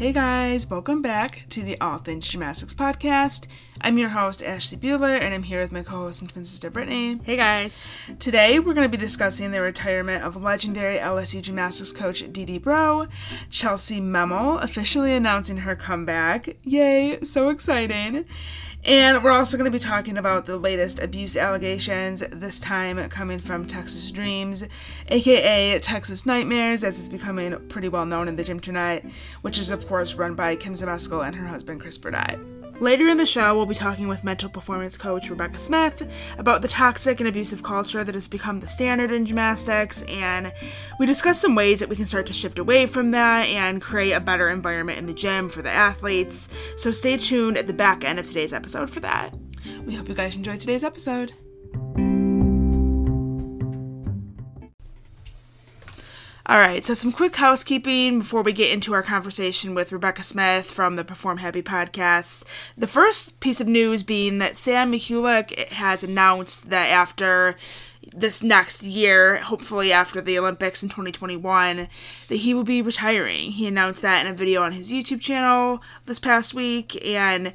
Hey guys, welcome back to the All Things Gymnastics podcast. I'm your host, Ashley Bueller, and I'm here with my co host and twin sister, Brittany. Hey guys. Today, we're going to be discussing the retirement of legendary LSU gymnastics coach Dee Dee Bro, Chellsie Memmel officially announcing her comeback. Yay, so exciting! And we're also going to be talking about the latest abuse allegations, this time coming from Texas Dreams, aka Texas Nightmares, as it's becoming pretty well known in the gymternet, which is, of course, run by Kim Zmeskal and her husband, Chris Burdett. Later in the show, we'll be talking with mental performance coach Rebecca Smith about the toxic and abusive culture that has become the standard in gymnastics, and we discuss some ways that we can start to shift away from that and create a better environment in the gym for the athletes. So stay tuned at the back end of today's episode for that. We hope you guys enjoyed today's episode. All right, so some quick housekeeping before we get into our conversation with Rebecca Smith from the Perform Happy podcast. The first piece of news being that Sam Mikulak has announced that after this next year, hopefully after the Olympics in 2021, that he will be retiring. He announced that in a video on his YouTube channel this past week, and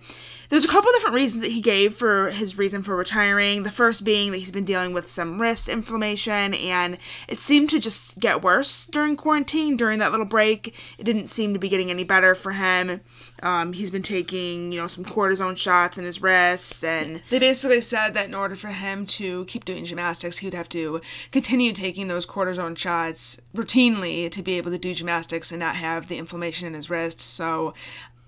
there's a couple different reasons that he gave for his reason for retiring. The first being that he's been dealing with some wrist inflammation, and it seemed to just get worse during quarantine, during that little break. It didn't seem to be getting any better for him. Um, he's been taking, you know, some cortisone shots in his wrists, and they basically said that in order for him to keep doing gymnastics, he would have to continue taking those cortisone shots routinely to be able to do gymnastics and not have the inflammation in his wrist. So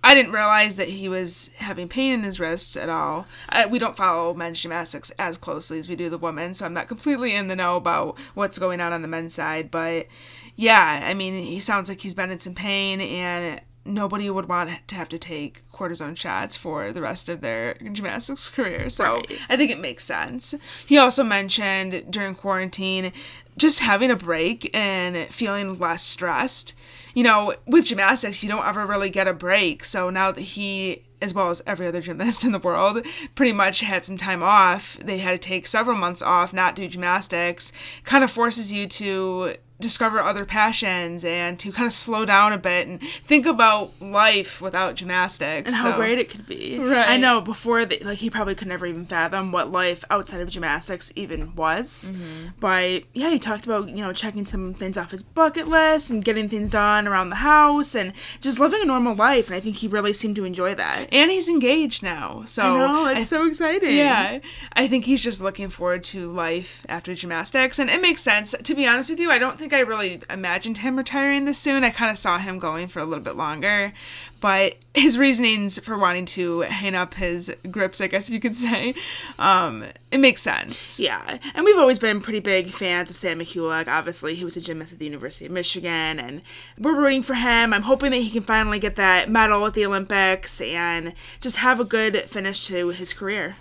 I didn't realize that he was having pain in his wrists at all. I, we don't follow men's gymnastics as closely as we do the women, so I'm not completely in the know about what's going on on the men's side. But yeah, I mean, he sounds like he's been in some pain, and nobody would want to have to take cortisone shots for the rest of their gymnastics career. So Right. I think it makes sense. He also mentioned during quarantine just having a break and feeling less stressed. You know, with gymnastics, you don't ever really get a break. So now that he, as well as every other gymnast in the world, pretty much had some time off, they had to take several months off, not do gymnastics, kind of forces you to discover other passions and to kind of slow down a bit and think about life without gymnastics. and how great it could be. Right. I know before that, like he probably could never even fathom what life outside of gymnastics even was. Mm-hmm. But yeah, he talked about you know checking some things off his bucket list and getting things done around the house and just living a normal life. And I think he really seemed to enjoy that. and he's engaged now. So I know it's I- so exciting. Yeah, I think he's just looking forward to life after gymnastics, and it makes sense. To be honest with you, I don't think I really imagined him retiring this soon. I kind of saw him going for a little bit longer, but his reasonings for wanting to hang up his grips, I guess you could say, um, it makes sense. Yeah, and we've always been pretty big fans of Sam Mikulak. Obviously, he was a gymnast at the University of Michigan, and we're rooting for him. I'm hoping that he can finally get that medal at the Olympics and just have a good finish to his career.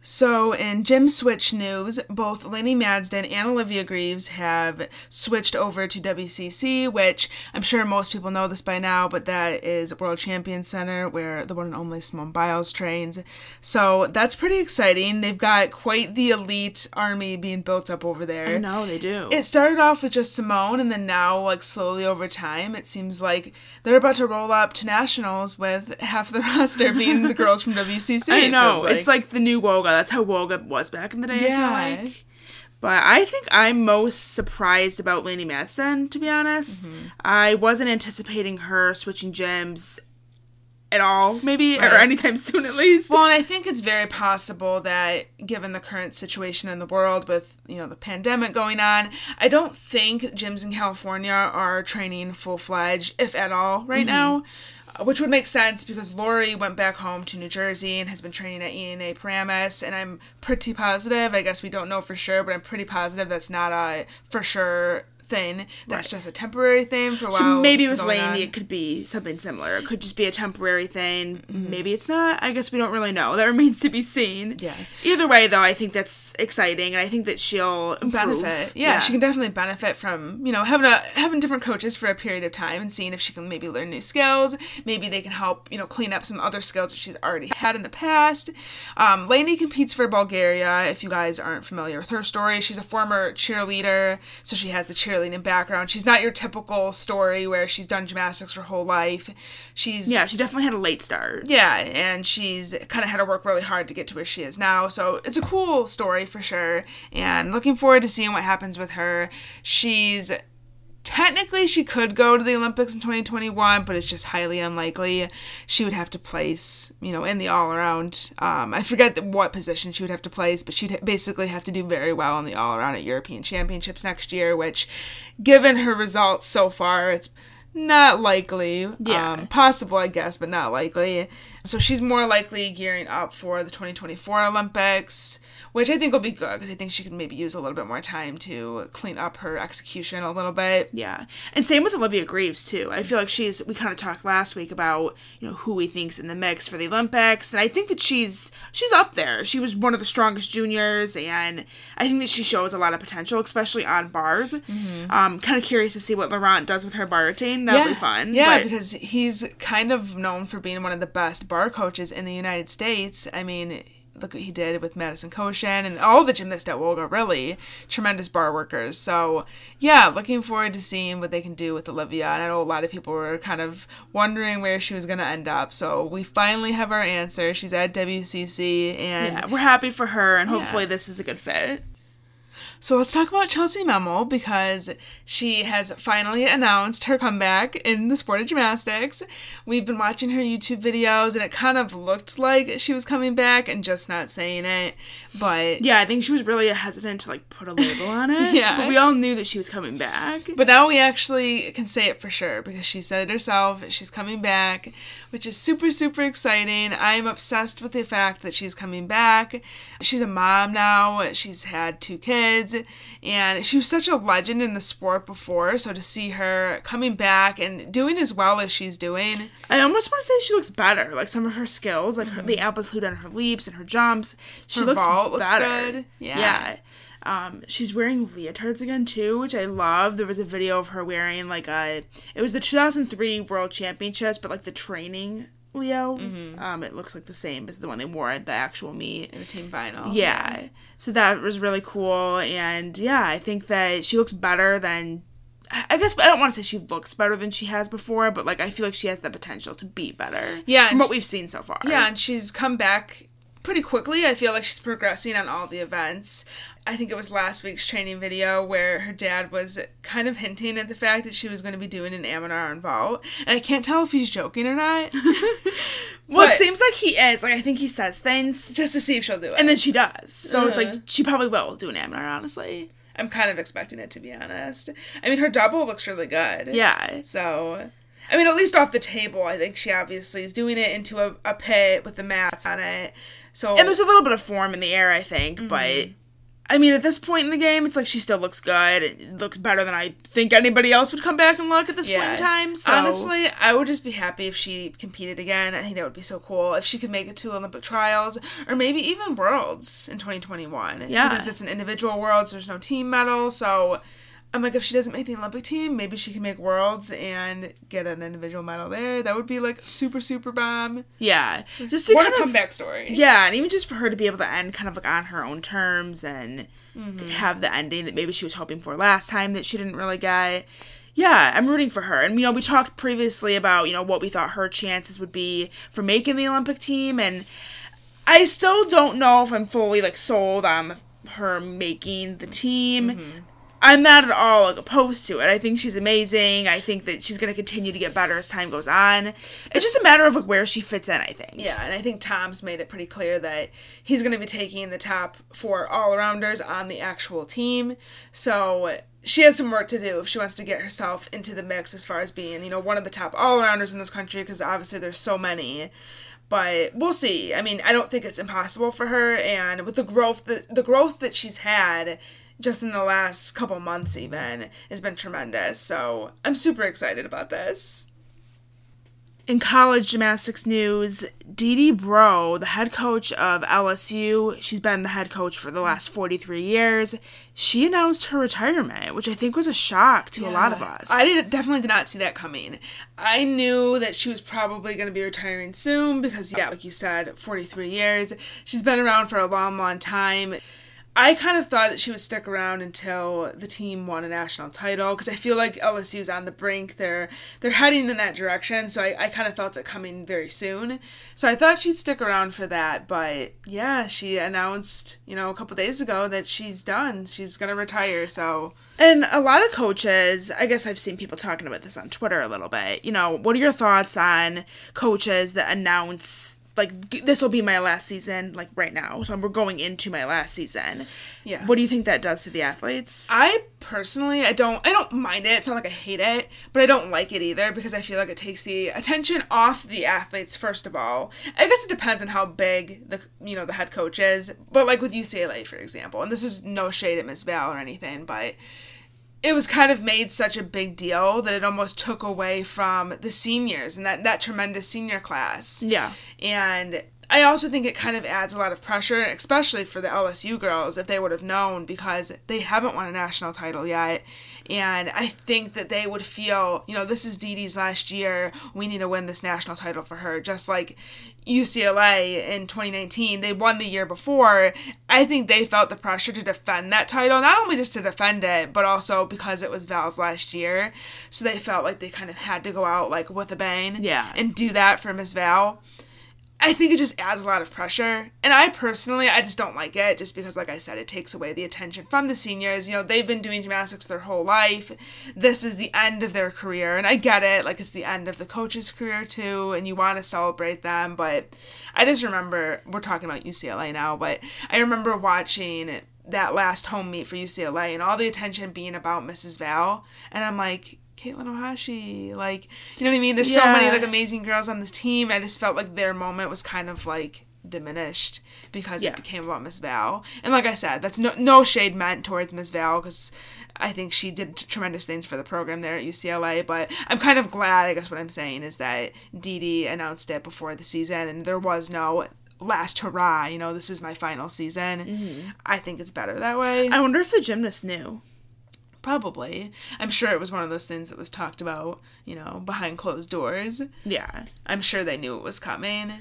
So, in gym Switch news, both Lainey Madsden and Olivia Greaves have switched over to WCC, which I'm sure most people know this by now, but that is World Champion Center where the one and only Simone Biles trains. So, that's pretty exciting. They've got quite the elite army being built up over there. I know they do. It started off with just Simone, and then now, like slowly over time, it seems like they're about to roll up to nationals with half the roster being the girls from WCC. I it know it's like the new Woga. That's how Woga was back in the day. Yeah. I feel like. But I think I'm most surprised about Lainey Madsden, to be honest. Mm-hmm. I wasn't anticipating her switching gyms at all, maybe, or anytime soon at least. Well, and I think it's very possible that given the current situation in the world with, you know, the pandemic going on, I don't think gyms in California are training full fledged, if at all, right now. Uh, Which would make sense because Lori went back home to New Jersey and has been training at ENA Paramus, and I'm pretty positive. I guess we don't know for sure, but I'm pretty positive that's not a for sure thing. That's just a temporary thing for a while. So maybe with Lainey, on. it could be something similar. It could just be a temporary thing. Mm-hmm. Maybe it's not. I guess we don't really know. That remains to be seen. Yeah. Either way, though, I think that's exciting, and I think that she'll improve. benefit. Yeah, she can definitely benefit from you know having a having different coaches for a period of time and seeing if she can maybe learn new skills. Maybe they can help you know clean up some other skills that she's already had in the past. Um, Lainey competes for Bulgaria. If you guys aren't familiar with her story, she's a former cheerleader, so she has the cheerleader cheerleading background. She's not your typical story where she's done gymnastics her whole life. She's Yeah, she definitely had a late start. yeah, and she's kind of had to work really hard to get to where she is now. So it's a cool story for sure. And looking forward to seeing what happens with her. She's technically she could go to the Olympics in 2021, but it's just highly unlikely. She would have to place, you know, in the all around. Um, I forget what position she would have to place, but she'd basically have to do very well in the all around at European Championships next year, which, given her results so far, it's not likely. Yeah. Um, possible, I guess, but not likely. So she's more likely gearing up for the 2024 Olympics, which I think will be good because I think she can maybe use a little bit more time to clean up her execution a little bit. Yeah. And same with Olivia Greaves too. I feel like she's we kind of talked last week about, you know, who we think's in the mix for the Olympics, and I think that she's she's up there. She was one of the strongest juniors and I think that she shows a lot of potential, especially on bars. Um kind of curious to see what Laurent does with her bar routine. That'll be fun. Yeah, but- because he's kind of known for being one of the best bar coaches in the United States. I mean, look what he did with Madison Kocian and all the gymnasts at WOGA, really. Tremendous bar workers. So, yeah, looking forward to seeing what they can do with Olivia. And I know a lot of people were kind of wondering where she was going to end up. So, we finally have our answer. She's at WCC. And yeah, we're happy for her and hopefully Yeah. this is a good fit. So let's talk about Chellsie Memmel because she has finally announced her comeback in the sport of gymnastics. We've been watching her YouTube videos and it kind of looked like she was coming back and just not saying it. But Yeah, I think she was really hesitant to like put a label on it. Yeah. But we all knew that she was coming back. but now we actually can say it for sure because she said it herself. She's coming back, which is super, super exciting. I'm obsessed with the fact that she's coming back. She's a mom now. She's had two kids. And she was such a legend in the sport before. So to see her coming back and doing as well as she's doing. I almost want to say she looks better. Like some of her skills, like her, the amplitude on her leaps and her jumps, she Mm-hmm. Her looks better. good. Yeah. Yeah. Um, she's wearing leotards again too, which I love. There was a video of her wearing like a. It was the 2003 World Championships, but like the training Leo. Mm-hmm. Um, it looks like the same as the one they wore at the actual meet. In the team final. Yeah. So that was really cool. And yeah, I think that she looks better than. I I guess I don't want to say she looks better than she has before, but like I feel like she has the potential to be better. Yeah, From what she- we've seen so far. Yeah, and she's come back pretty quickly. I feel like she's progressing on all the events. I think it was last week's training video where her dad was kind of hinting at the fact that she was going to be doing an Amanar on vault. And I can't tell if he's joking or not. Well, it seems like he is. Like I think he says things, just to see if she'll do it. and then she does. So it's Uh-huh. like she probably will do an Amanar, honestly. I'm kind of expecting it to be honest. I mean, her double looks really good. Yeah. So, I mean, at least off the table, I think she obviously is doing it into a, a pit with the mats on it. So, And there's a little bit of form in the air, I think, Mm-hmm. but I mean, at this point in the game, it's like she still looks good. It looks better than I think anybody else would come back and look at this point in time. So Honestly, I would just be happy if she competed again. I think that would be so cool if she could make it to Olympic trials or maybe even Worlds in 2021. Yeah. Because it's an individual Worlds, there's no team medal. So I'm like, if she doesn't make the Olympic team, maybe she can make Worlds and get an individual medal there. That would be like super, super bomb. yeah, just to What kind a of comeback story. Yeah, and even just for her to be able to end kind of like on her own terms and Mm-hmm. have the ending that maybe she was hoping for last time that she didn't really get. Yeah, I'm rooting for her. And you know, we talked previously about, you know, what we thought her chances would be for making the Olympic team and I still don't know if I'm fully like sold on the, her making the team. Mm-hmm. I'm not at all like opposed to it. I think she's amazing. I think that she's going to continue to get better as time goes on. It's just a matter of like where she fits in, I think. Yeah, and I think Tom's made it pretty clear that he's going to be taking the top four all arounders on the actual team. So she has some work to do if she wants to get herself into the mix as far as being, you know, one of the top all arounders in this country because obviously there's so many. But we'll see. I mean, I don't think it's impossible for her, and with the growth that the growth that she's had just in the last couple months, even has been tremendous. So I'm super excited about this. In college gymnastics news, D-D Breaux, the head coach of LSU, she's been the head coach for the last 43 years. She announced her retirement, which I think was a shock to a lot of us. I did, definitely did not see that coming. I knew that she was probably going to be retiring soon because, yeah, like you said, 43 years. She's been around for a long, long time. I kind of thought that she would stick around until the team won a national title because I feel like LSU LSU's on the brink. They're they're heading in that direction, so I, I kind of felt it coming very soon. So I thought she'd stick around for that, but yeah, she announced you know a couple days ago that she's done. She's gonna retire. So and a lot of coaches, I guess I've seen people talking about this on Twitter a little bit. You know, what are your thoughts on coaches that announce like this will be my last season like right now. So we're going into my last season. Yeah. What do you think that does to the athletes? I personally i don't i don't mind it. It's not like i hate it but i don't like it either because i feel like it takes the attention off the athletes first of all. I guess it depends on how big the you know the head coach is. But like with ucla for example and this is no shade at miss val or anything but it was kind of made such a big deal that it almost took away from the seniors and that, that tremendous senior class. Yeah. And I also think it kind of adds a lot of pressure, especially for the LSU girls, if they would have known because they haven't won a national title yet. And I think that they would feel, you know, this is D-D's last year. We need to win this national title for her. Just like UCLA in 2019, they won the year before. I think they felt the pressure to defend that title, not only just to defend it, but also because it was Val's last year. So they felt like they kind of had to go out like with a bang. Yeah. And do that for Miss Val. I think it just adds a lot of pressure. And I personally, I just don't like it just because, like I said, it takes away the attention from the seniors. You know, they've been doing gymnastics their whole life. This is the end of their career. And I get it. Like, it's the end of the coach's career, too. And you want to celebrate them. But I just remember, we're talking about UCLA now, but I remember watching that last home meet for UCLA and all the attention being about Mrs. Val. And I'm like, Katelyn Ohashi. Like, you know what I mean? There's yeah. so many like amazing girls on this team. I just felt like their moment was kind of like diminished because yeah. it became about Miss Val. And like I said, that's no no shade meant towards Miss Val because I think she did tremendous things for the program there at UCLA. But I'm kind of glad. I guess what I'm saying is that D-D announced it before the season, and there was no last hurrah. You know, this is my final season. Mm-hmm. I think it's better that way. I wonder if the gymnast knew. Probably. I'm sure it was one of those things that was talked about, you know, behind closed doors. Yeah. I'm sure they knew it was coming.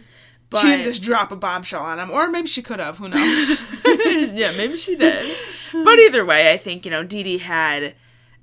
But she didn't just drop a bombshell on him. Or maybe she could have. Who knows? yeah, maybe she did. But either way, I think, you know, D-D had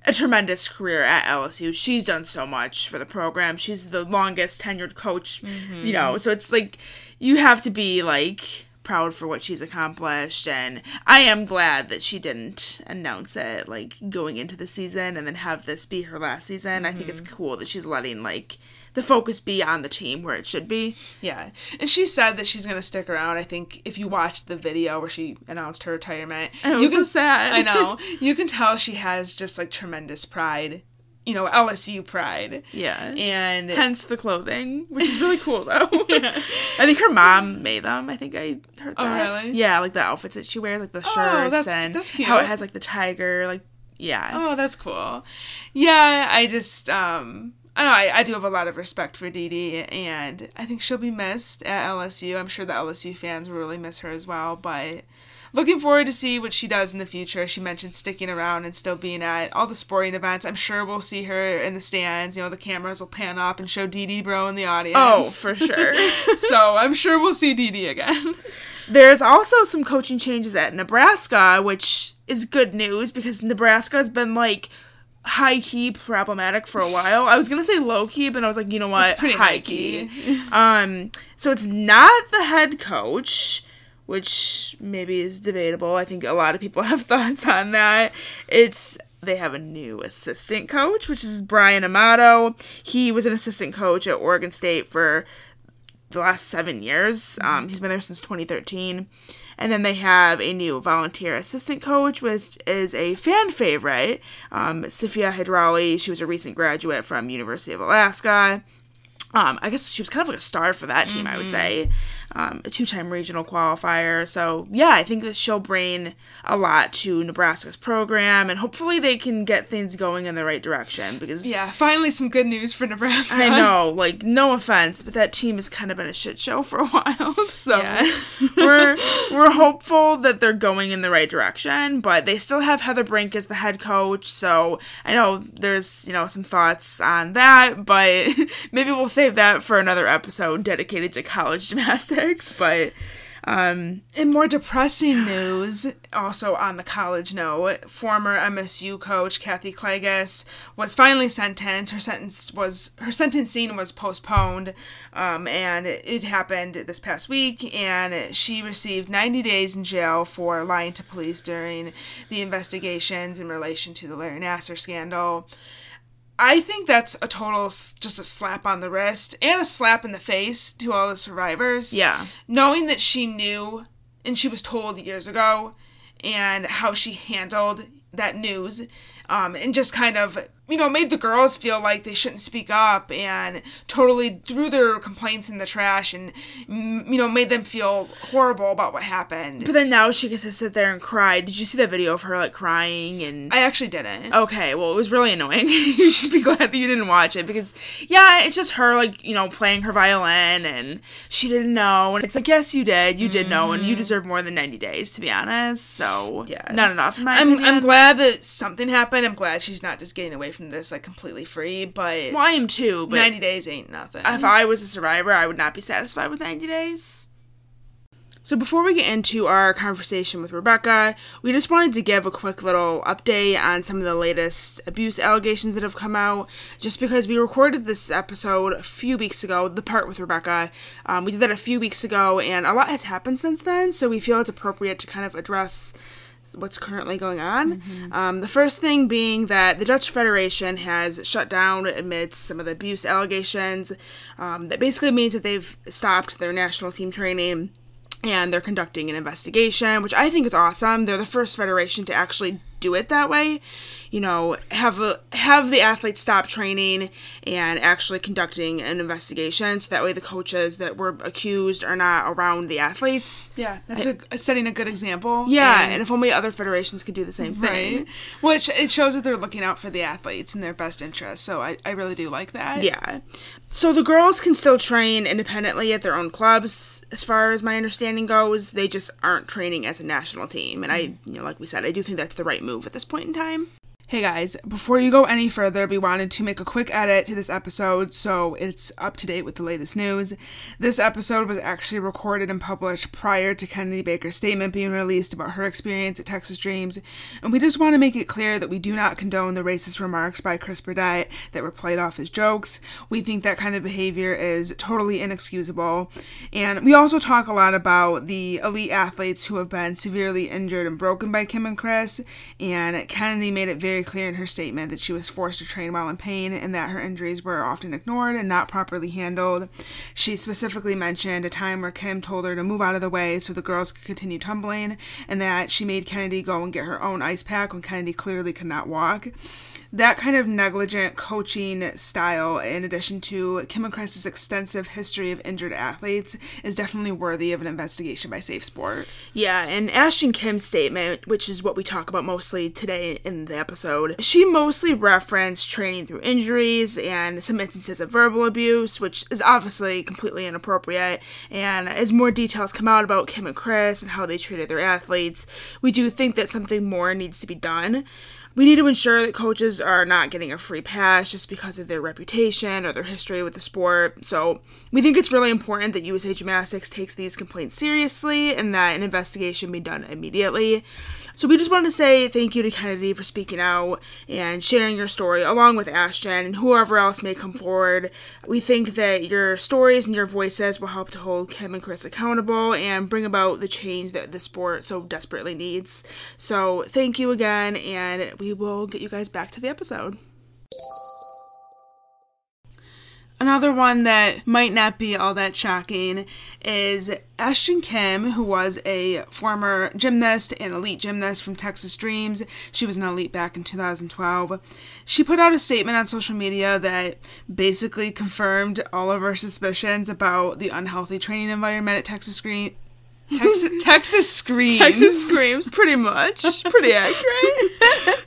a tremendous career at LSU. She's done so much for the program. She's the longest tenured coach, mm-hmm. you know, so it's like you have to be like proud for what she's accomplished and I am glad that she didn't announce it like going into the season and then have this be her last season. Mm-hmm. I think it's mm-hmm. cool that she's letting like the focus be on the team where it should be. Yeah. And she said that she's going to stick around. I think if you watched the video where she announced her retirement, it was so sad. I know. You can tell she has just like tremendous pride you know, LSU pride. Yeah. And hence the clothing, which is really cool though. yeah. I think her mom made them. I think I heard oh, that. Oh, really? Yeah, like the outfits that she wears, like the oh, shirts oh, that's, and that's how it has like the tiger, like yeah. Oh, that's cool. Yeah, I just um I know I, I do have a lot of respect for D-D, and I think she'll be missed at LSU. I'm sure the LSU fans will really miss her as well, but looking forward to see what she does in the future. She mentioned sticking around and still being at all the sporting events. I'm sure we'll see her in the stands. You know, the cameras will pan up and show D-D Breaux in the audience. Oh, for sure. so I'm sure we'll see D-D again. There's also some coaching changes at Nebraska, which is good news because Nebraska has been like high key problematic for a while. I was gonna say low key, but I was like, you know what, it's pretty high key. key. um, so it's not the head coach which maybe is debatable. I think a lot of people have thoughts on that. It's they have a new assistant coach, which is Brian Amato. He was an assistant coach at Oregon State for the last seven years. Um, he's been there since 2013. And then they have a new volunteer assistant coach, which is a fan favorite, um, Safia. She was a recent graduate from University of Alaska. Um, I guess she was kind of like a star for that team, mm-hmm. I would mm-hmm. say um, a two time regional qualifier. So, yeah, I think that she'll bring a lot to Nebraska's program, and hopefully they can get things going in the right direction because. Yeah, finally some good news for Nebraska. I know, like, no offense, but that team has kind of been a shit show for a while. So, yeah. we're, we're hopeful that they're going in the right direction, but they still have Heather Brink as the head coach. So, I know there's, you know, some thoughts on that, but maybe we'll save that for another episode dedicated to college gymnastics but Um, in more depressing news, also on the college note, former MSU coach Kathie Klages was finally sentenced. Her sentence was her sentencing was postponed, um, and it happened this past week. And she received 90 days in jail for lying to police during the investigations in relation to the Larry Nassar scandal. I think that's a total just a slap on the wrist and a slap in the face to all the survivors. Yeah. Knowing that she knew and she was told years ago and how she handled that news um, and just kind of you know, made the girls feel like they shouldn't speak up and totally threw their complaints in the trash and, mm, you know, made them feel horrible about what happened. But then now she gets to sit there and cry. Did you see that video of her, like, crying and. I actually didn't. Okay, well, it was really annoying. you should be glad that you didn't watch it because, yeah, it's just her, like, you know, playing her violin and she didn't know. And it's like, yes, you did. You did mm-hmm. know, and you mm-hmm. deserve more than 90 days, to be honest. So, yeah. Not enough, I'm, I'm glad that something happened. I'm glad she's not just getting away from this like completely free, but well, I am too. But 90 days ain't nothing. If I was a survivor, I would not be satisfied with 90 days. So before we get into our conversation with Rebecca, we just wanted to give a quick little update on some of the latest abuse allegations that have come out. Just because we recorded this episode a few weeks ago, the part with Rebecca, um, we did that a few weeks ago, and a lot has happened since then. So we feel it's appropriate to kind of address what's currently going on. Mm-hmm. Um, the first thing being that the Dutch Federation has shut down amidst some of the abuse allegations. Um, that basically means that they've stopped their national team training and they're conducting an investigation, which I think is awesome. They're the first federation to actually do it that way you know, have a, have the athletes stop training and actually conducting an investigation, so that way the coaches that were accused are not around the athletes. Yeah, that's I, a, setting a good example. Yeah, and, and, if only other federations could do the same thing. Right. Which it shows that they're looking out for the athletes in their best interest So I, I really do like that. Yeah. So the girls can still train independently at their own clubs, as far as my understanding goes. They just aren't training as a national team, and I, mm-hmm. you know, like we said, I do think that's the right move at this point in time. Hey guys, before you go any further, we wanted to make a quick edit to this episode so it's up to date with the latest news. This episode was actually recorded and published prior to Kennedy Baker's statement being released about her experience at Texas Dreams, and we just want to make it clear that we do not condone the racist remarks by Chris Burdett that were played off as jokes. We think that kind of behavior is totally inexcusable, and we also talk a lot about the elite athletes who have been severely injured and broken by Kim and Chris, and Kennedy made it very very clear in her statement that she was forced to train while in pain and that her injuries were often ignored and not properly handled. She specifically mentioned a time where Kim told her to move out of the way so the girls could continue tumbling, and that she made Kennedy go and get her own ice pack when Kennedy clearly could not walk that kind of negligent coaching style, in addition to Kim and Chris's extensive history of injured athletes, is definitely worthy of an investigation by Safe Sport. Yeah, and Ashton Kim's statement, which is what we talk about mostly today in the episode, she mostly referenced training through injuries and some instances of verbal abuse, which is obviously completely inappropriate. And as more details come out about Kim and Chris and how they treated their athletes, we do think that something more needs to be done we need to ensure that coaches are not getting a free pass just because of their reputation or their history with the sport. So, we think it's really important that USA Gymnastics takes these complaints seriously and that an investigation be done immediately. So we just want to say thank you to Kennedy for speaking out and sharing your story along with Ashton and whoever else may come forward. We think that your stories and your voices will help to hold Kim and Chris accountable and bring about the change that the sport so desperately needs. So thank you again, and we will get you guys back to the episode. Another one that might not be all that shocking is Ashton Kim, who was a former gymnast and elite gymnast from Texas Dreams. She was an elite back in 2012. She put out a statement on social media that basically confirmed all of our suspicions about the unhealthy training environment at Texas Dream. Texas, Texas Screams. Texas Screams, pretty much. Pretty accurate.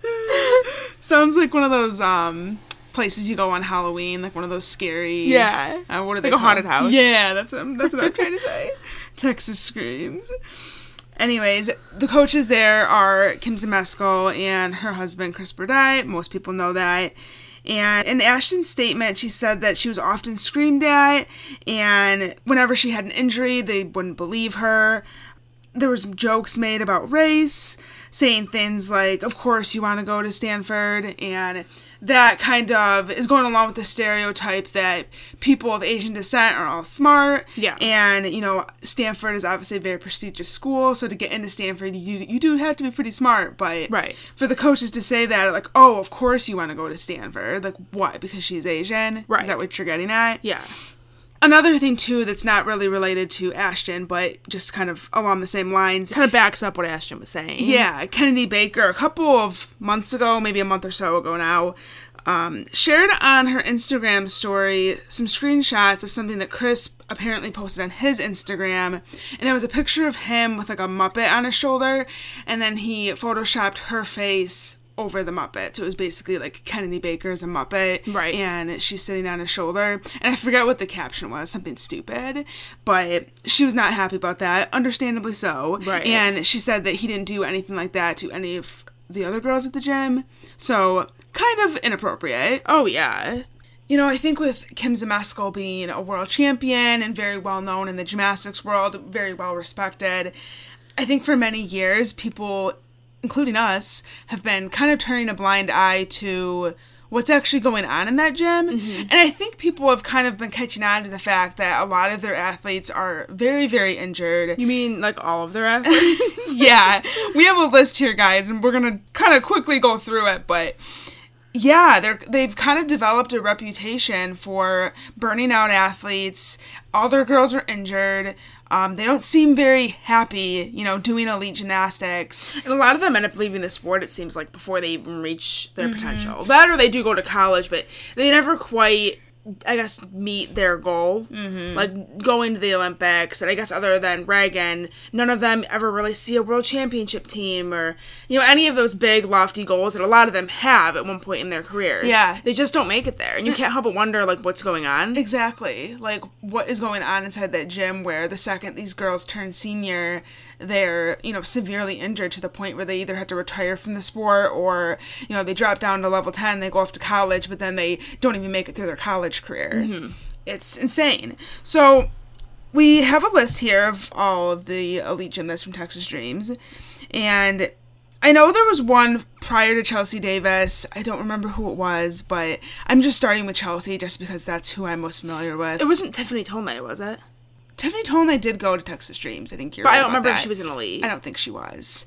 Sounds like one of those um places you go on Halloween, like one of those scary. Yeah. Uh, what are like they? Like a haunted house. Yeah, that's what I'm, that's what I'm trying to say. Texas screams. Anyways, the coaches there are Kim Zmeskal and her husband Chris Burdett. Most people know that. And in Ashton's statement, she said that she was often screamed at, and whenever she had an injury, they wouldn't believe her. There was jokes made about race, saying things like, "Of course you want to go to Stanford," and that kind of is going along with the stereotype that people of Asian descent are all smart. Yeah. And, you know, Stanford is obviously a very prestigious school, so to get into Stanford, you, you do have to be pretty smart. But Right. for the coaches to say that, like, oh, of course you want to go to Stanford. Like, why? Because she's Asian? Right. Is that what you're getting at? Yeah. Another thing, too, that's not really related to Ashton, but just kind of along the same lines. Kind of backs up what Ashton was saying. Yeah, Kennedy Baker, a couple of months ago, maybe a month or so ago now, um, shared on her Instagram story some screenshots of something that Chris apparently posted on his Instagram. And it was a picture of him with like a Muppet on his shoulder, and then he photoshopped her face over the Muppet. So it was basically like Kennedy Baker is a Muppet. Right. And she's sitting on his shoulder. And I forget what the caption was, something stupid. But she was not happy about that, understandably so. Right. And she said that he didn't do anything like that to any of the other girls at the gym. So kind of inappropriate. Oh, yeah. You know, I think with Kim Zmeskal being a world champion and very well known in the gymnastics world, very well respected, I think for many years people, including us, have been kind of turning a blind eye to what's actually going on in that gym. Mm-hmm. And I think people have kind of been catching on to the fact that a lot of their athletes are very, very injured. You mean like all of their athletes? yeah, we have a list here, guys, and we're gonna kind of quickly go through it. But yeah, they're they've kind of developed a reputation for burning out athletes. All their girls are injured. Um, they don't seem very happy, you know, doing elite gymnastics. and a lot of them end up leaving the sport, it seems like, before they even reach their potential. That or they do go to college, but they never quite. I guess meet their goal, mm-hmm. like going to the Olympics, and I guess other than Ragan, none of them ever really see a world championship team or you know any of those big lofty goals that a lot of them have at one point in their careers. Yeah. they just don't make it there, and you can't help but wonder like what's going on. Exactly. Like, what is going on inside that gym where the second these girls turn senior, they're, you know, severely injured to the point where they either have to retire from the sport or, you know, they drop down to level 10, they go off to college, but then they don't even make it through their college career. Mm-hmm. It's insane. So, we have a list here of all of the elite gymnasts from Texas Dreams. And I know there was one prior to Chelsea Davis. I don't remember who it was, but I'm just starting with Chelsea just because that's who I'm most familiar with. It wasn't Tiffany Tolnay, was it? Tiffany Tolnay did go to Texas Dreams. I think you're But right I don't remember if she was an elite. I don't think she was.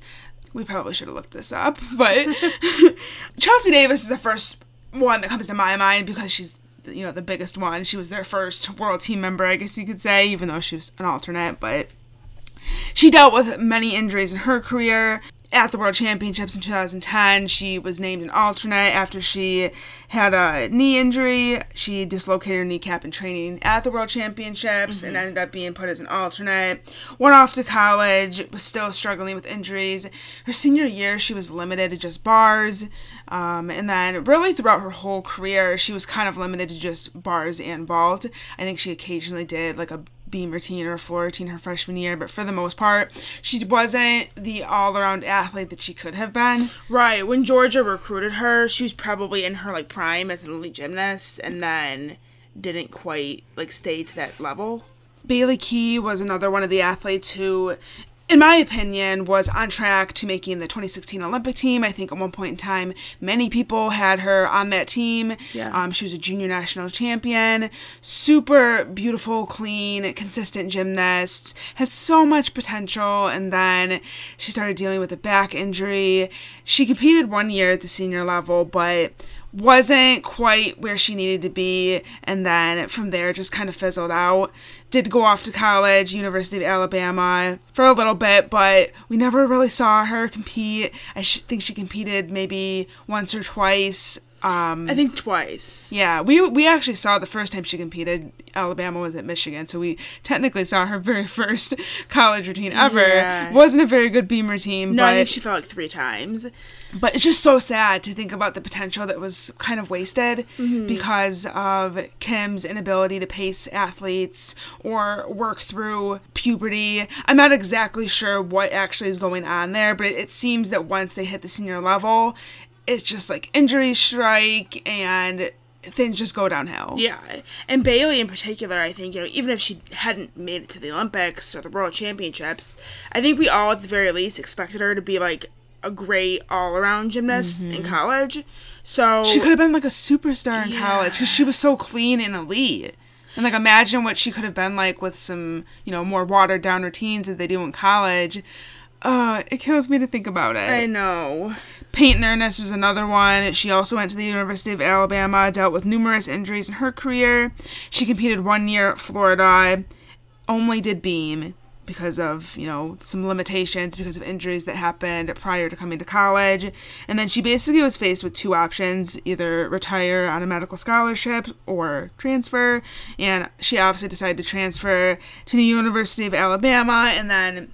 We probably should have looked this up, but Chelsea Davis is the first one that comes to my mind because she's you know the biggest one. She was their first world team member, I guess you could say, even though she was an alternate, but she dealt with many injuries in her career. At the World Championships in 2010, she was named an alternate after she had a knee injury. She dislocated her kneecap in training at the World Championships and ended up being put as an alternate. Went off to college, was still struggling with injuries. Her senior year, she was limited to just bars. Um, and then, really, throughout her whole career, she was kind of limited to just bars and vault. I think she occasionally did like a beam routine or a floor routine her freshman year, but for the most part, she wasn't the all around athlete that she could have been. Right. When Georgia recruited her, she was probably in her like prime as an elite gymnast and then didn't quite like stay to that level. Bailey Key was another one of the athletes who, in my opinion, was on track to making the 2016 Olympic team. I think at one point in time, many people had her on that team. Yeah. Um, she was a junior national champion. Super beautiful, clean, consistent gymnast. Had so much potential, and then she started dealing with a back injury. She competed one year at the senior level, but wasn't quite where she needed to be and then from there just kind of fizzled out. Did go off to college university of alabama for a little bit but we never really saw her compete. I think she competed maybe once or twice um, I think twice. yeah, we we actually saw the first time she competed. Alabama was at Michigan, so we technically saw her very first college routine ever. Yeah. wasn't a very good beam routine, No, but I think she fell like three times. but it's just so sad to think about the potential that was kind of wasted because of Kim's inability to pace athletes or work through puberty. I'm not exactly sure what actually is going on there, but it, it seems that once they hit the senior level, it's just like injuries strike and things just go downhill. Yeah, and Bailey in particular, I think you know, even if she hadn't made it to the Olympics or the World Championships, I think we all at the very least expected her to be like a great all-around gymnast in mm-hmm. college. So She could have been like a superstar in Yeah. college because she was so clean and elite. And like imagine what she could have been like with some, you know, more watered down routines that they do in college. Uh, it kills me to think about it. I know. Peyton Ernst was another one. She also went to the University of Alabama, dealt with numerous injuries in her career. She competed one year at Florida, only did beam because of, you know, some limitations because of injuries that happened prior to coming to college. And then she basically was faced with two options either retire on a medical scholarship or transfer. And she obviously decided to transfer to the University of Alabama and then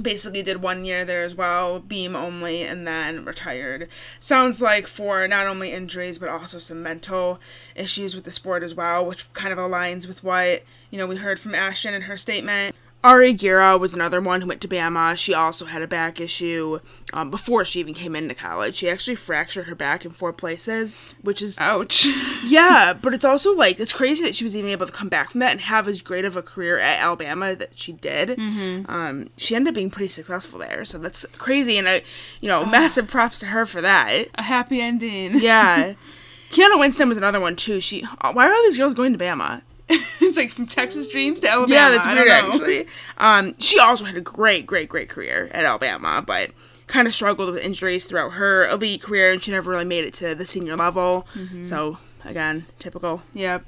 basically did one year there as well, beam only, and then retired. Sounds like for not only injuries but also some mental issues with the sport as well, which kind of aligns with what you know we heard from Ashton in her statement. Ari Gira was another one who went to Bama. She also had a back issue um, before she even came into college. She actually fractured her back in four places, which is Ouch. yeah, but it's also like it's crazy that she was even able to come back from that and have as great of a career at Alabama that she did. Mm-hmm. Um, she ended up being pretty successful there, so that's crazy, and I, you know, massive props to her for that. A happy ending. Yeah, Kiana Winston was another one too. She, why are all these girls going to Bama? it's like from Texas Dreams to Alabama. Yeah, that's weird actually. Um, she also had a great, great, great career at Alabama, but kind of struggled with injuries throughout her elite career, and she never really made it to the senior level. So again, typical. Yep.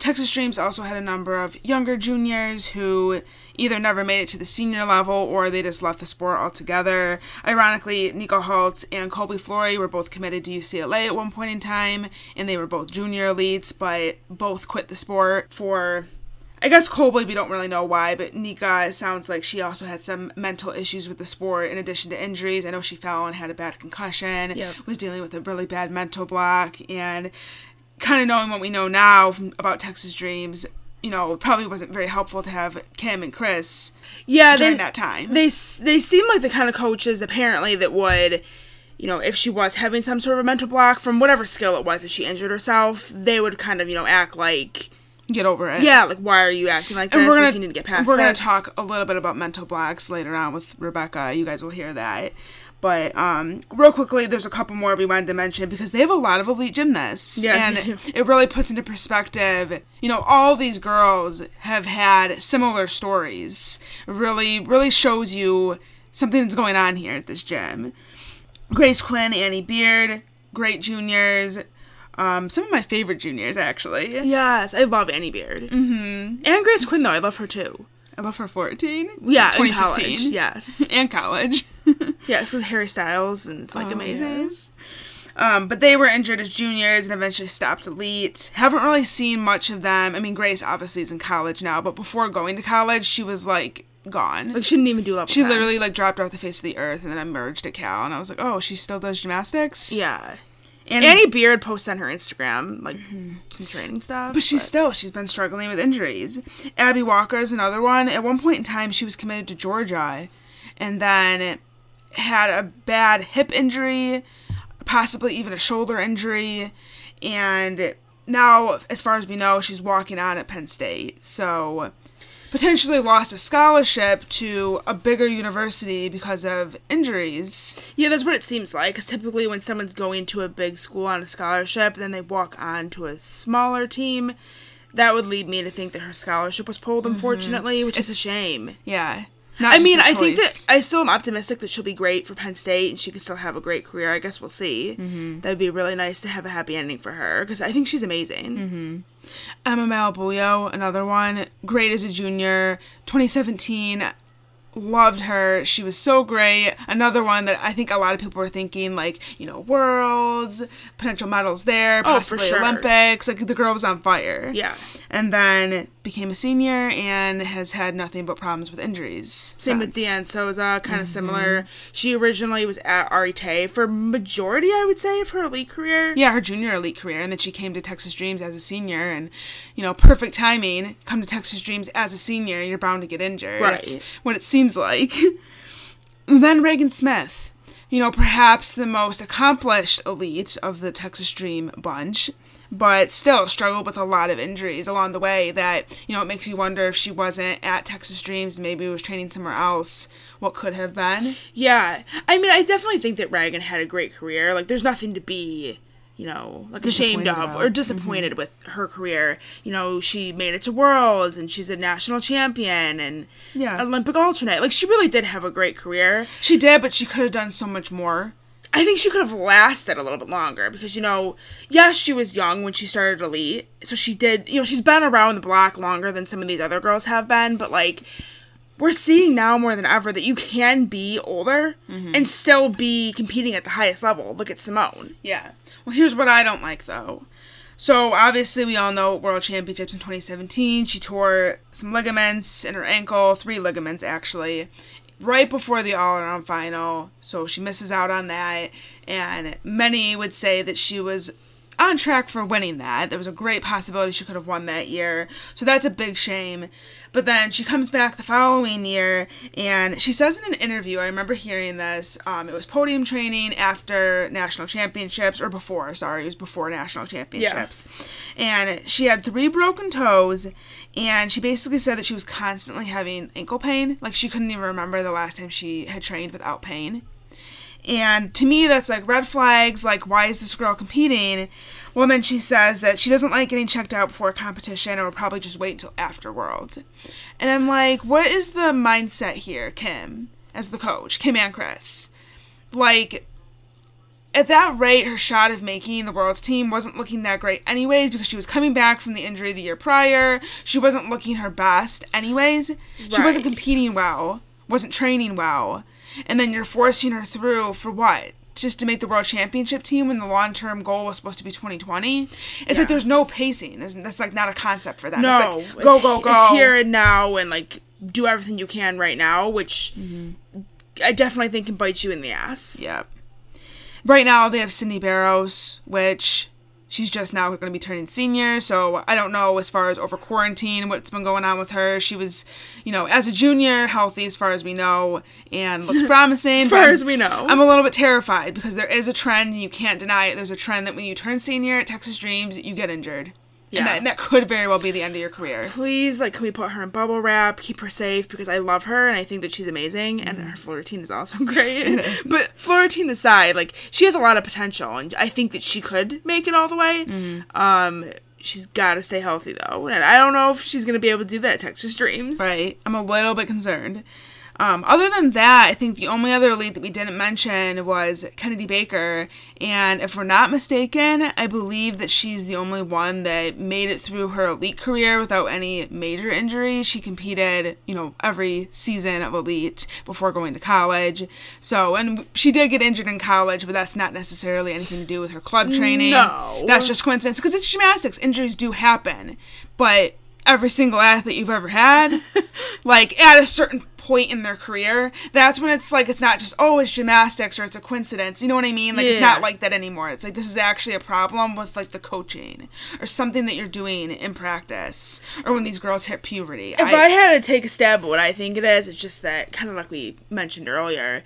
Texas Dreams also had a number of younger juniors who either never made it to the senior level or they just left the sport altogether. Ironically, Nico Holtz and Colby Flory were both committed to UCLA at one point in time, and they were both junior elites, but both quit the sport for. I guess Colby, we don't really know why, but Nika, it sounds like she also had some mental issues with the sport in addition to injuries. I know she fell and had a bad concussion, Yep. was dealing with a really bad mental block, and kind of knowing what we know now from, about Texas Dreams, you know, it probably wasn't very helpful to have Kim and Chris Yeah, during they, that time. they they seem like the kind of coaches apparently that would you know if she was having some sort of a mental block from whatever skill it was that she injured herself they would kind of you know act like Get over it. yeah like why are you acting like this we're gonna like you need to get past we're gonna talk a little bit about mental blocks later on with Rebecca. You guys will hear that. But um, real quickly, there's a couple more we wanted to mention because they have a lot of elite gymnasts, Yeah, and it really puts into perspective. You know, all these girls have had similar stories. Really, really shows you something that's going on here at this gym. Grace Quinn, Annie Beard, great juniors. Um, some of my favorite juniors, actually. yes i love annie beard mm-hmm. and grace quinn though i love her too I love her 14. yeah in 2015. college yes and college. yes with harry styles and it's like amazing Yes. Um, but they were injured as juniors and eventually stopped elite. Haven't really seen much of them. I mean, Grace obviously is in college now, but before going to college, she was like gone. like she didn't even do level she 10. literally like dropped off the face of the earth and then emerged at Cal, and I was like, oh, she still does gymnastics. yeah and Annie Beard posts on her Instagram like some training stuff. But she's still she's been struggling with injuries. Abby Walker is another one. At one point in time, she was committed to Georgia, and then had a bad hip injury, possibly even a shoulder injury, and now, as far as we know, she's walking on at Penn State. So potentially lost a scholarship to a bigger university because of injuries. yeah, that's what it seems like. Because typically, when someone's going to a big school on a scholarship, then they walk on to a smaller team. That would lead me to think that her scholarship was pulled, mm-hmm. unfortunately, which is a shame. Yeah. Not I mean, I think that I still am optimistic that she'll be great for Penn State and she can still have a great career. I guess we'll see. Mm-hmm. That'd be really nice to have a happy ending for her because I think she's amazing. Emma Malabuyo, another one, great as a junior. 2017, loved her. She was so great. Another one that I think a lot of people were thinking, like, you know, worlds, potential medals there, Oh, for possibly sure. Olympics. Like, the girl was on fire. Yeah. And then became a senior and has had nothing but problems with injuries. Same with since. Deanne Soza, kind of mm-hmm. similar. She originally was at Arite for majority, I would say, of her elite career. Yeah, her junior elite career, and then she came to Texas Dreams as a senior, and you know, perfect timing. Come to Texas Dreams as a senior, you're bound to get injured. Right. What it seems like. then Ragan Smith, you know, perhaps the most accomplished elite of the Texas Dream bunch, but still struggled with a lot of injuries along the way that, you know, it makes you wonder if she wasn't at Texas Dreams, maybe was training somewhere else, what could have been. Yeah. I mean, I definitely think that Ragan had a great career. Like, there's nothing to be you know, like ashamed of about. or disappointed mm-hmm. with her career. You know, she made it to Worlds and she's a national champion and Yeah. Olympic alternate. Like she really did have a great career. She did, but she could have done so much more. I think she could have lasted a little bit longer because you know, yes, she was young when she started elite, so she did. You know, she's been around the block longer than some of these other girls have been, but like. We're seeing now more than ever that you can be older mm-hmm. and still be competing at the highest level. Look at Simone. Yeah. Well, here's what I don't like though. So obviously we all know World Championships in 2017, she tore some ligaments in her ankle, three ligaments actually, right before the all-around final. So she misses out on that, and many would say that she was on track for winning that. There was a great possibility she could have won that year. So that's a big shame. But then she comes back the following year and she says in an interview, I remember hearing this, um, it was podium training after national championships, or before, sorry, it was before national championships. Yeah. And she had three broken toes and she basically said that she was constantly having ankle pain. Like she couldn't even remember the last time she had trained without pain. And to me, that's like red flags. Like, why is this girl competing? Well, then she says that she doesn't like getting checked out before a competition and will probably just wait until after Worlds. And I'm like, what is the mindset here, Kim, as the coach, Kim and Chris? Like, at that rate, her shot of making the Worlds team wasn't looking that great, anyways, because she was coming back from the injury the year prior. She wasn't looking her best, anyways. She wasn't competing well, wasn't training well. And then you're forcing her through for what? Just to make the World Championship team when the long term goal was supposed to be 2020? It's Yeah. like there's no pacing. There's, that's like not a concept for them. No, It's like, go, go, go. It's here and now, and like do everything you can right now, which mm-hmm. I definitely think can bite you in the ass. Yep. Right now they have Sydney Barros, which she's just now going to be turning senior. So I don't know as far as over quarantine what's been going on with her. She was, you know, as a junior, healthy as far as we know, and looks promising. As far as we know. I'm a little bit terrified because there is a trend, and you can't deny it. There's a trend that when you turn senior at Texas Dreams, you get injured. Yeah. And that, and that could very well be the end of your career. Please, like, can we put her in bubble wrap, keep her safe because I love her and I think that she's amazing, and Mm-hmm. her floor routine is also great. but floor routine aside, like, she has a lot of potential, and I think that she could make it all the way. Mm-hmm. Um, she's got to stay healthy though, and I don't know if she's gonna be able to do that at Texas Dreams. Right. I'm a little bit concerned. Um, other than that, I think the only other elite that we didn't mention was Kennedy Baker. And if we're not mistaken, I believe that she's the only one that made it through her elite career without any major injuries. She competed, you know, every season of elite before going to college. So, and she did get injured in college, but that's not necessarily anything to do with her club training. No. That's just coincidence because it's gymnastics. Injuries do happen. But every single athlete you've ever had, like at a certain point in their career, that's when it's like it's not just oh it's gymnastics or it's a coincidence. You know what I mean? Like it's not like that anymore. It's like this is actually a problem with like the coaching or something that you're doing in practice or when these girls hit puberty. If I, had to take a stab at what I think it is, it's just that kind of like we mentioned earlier,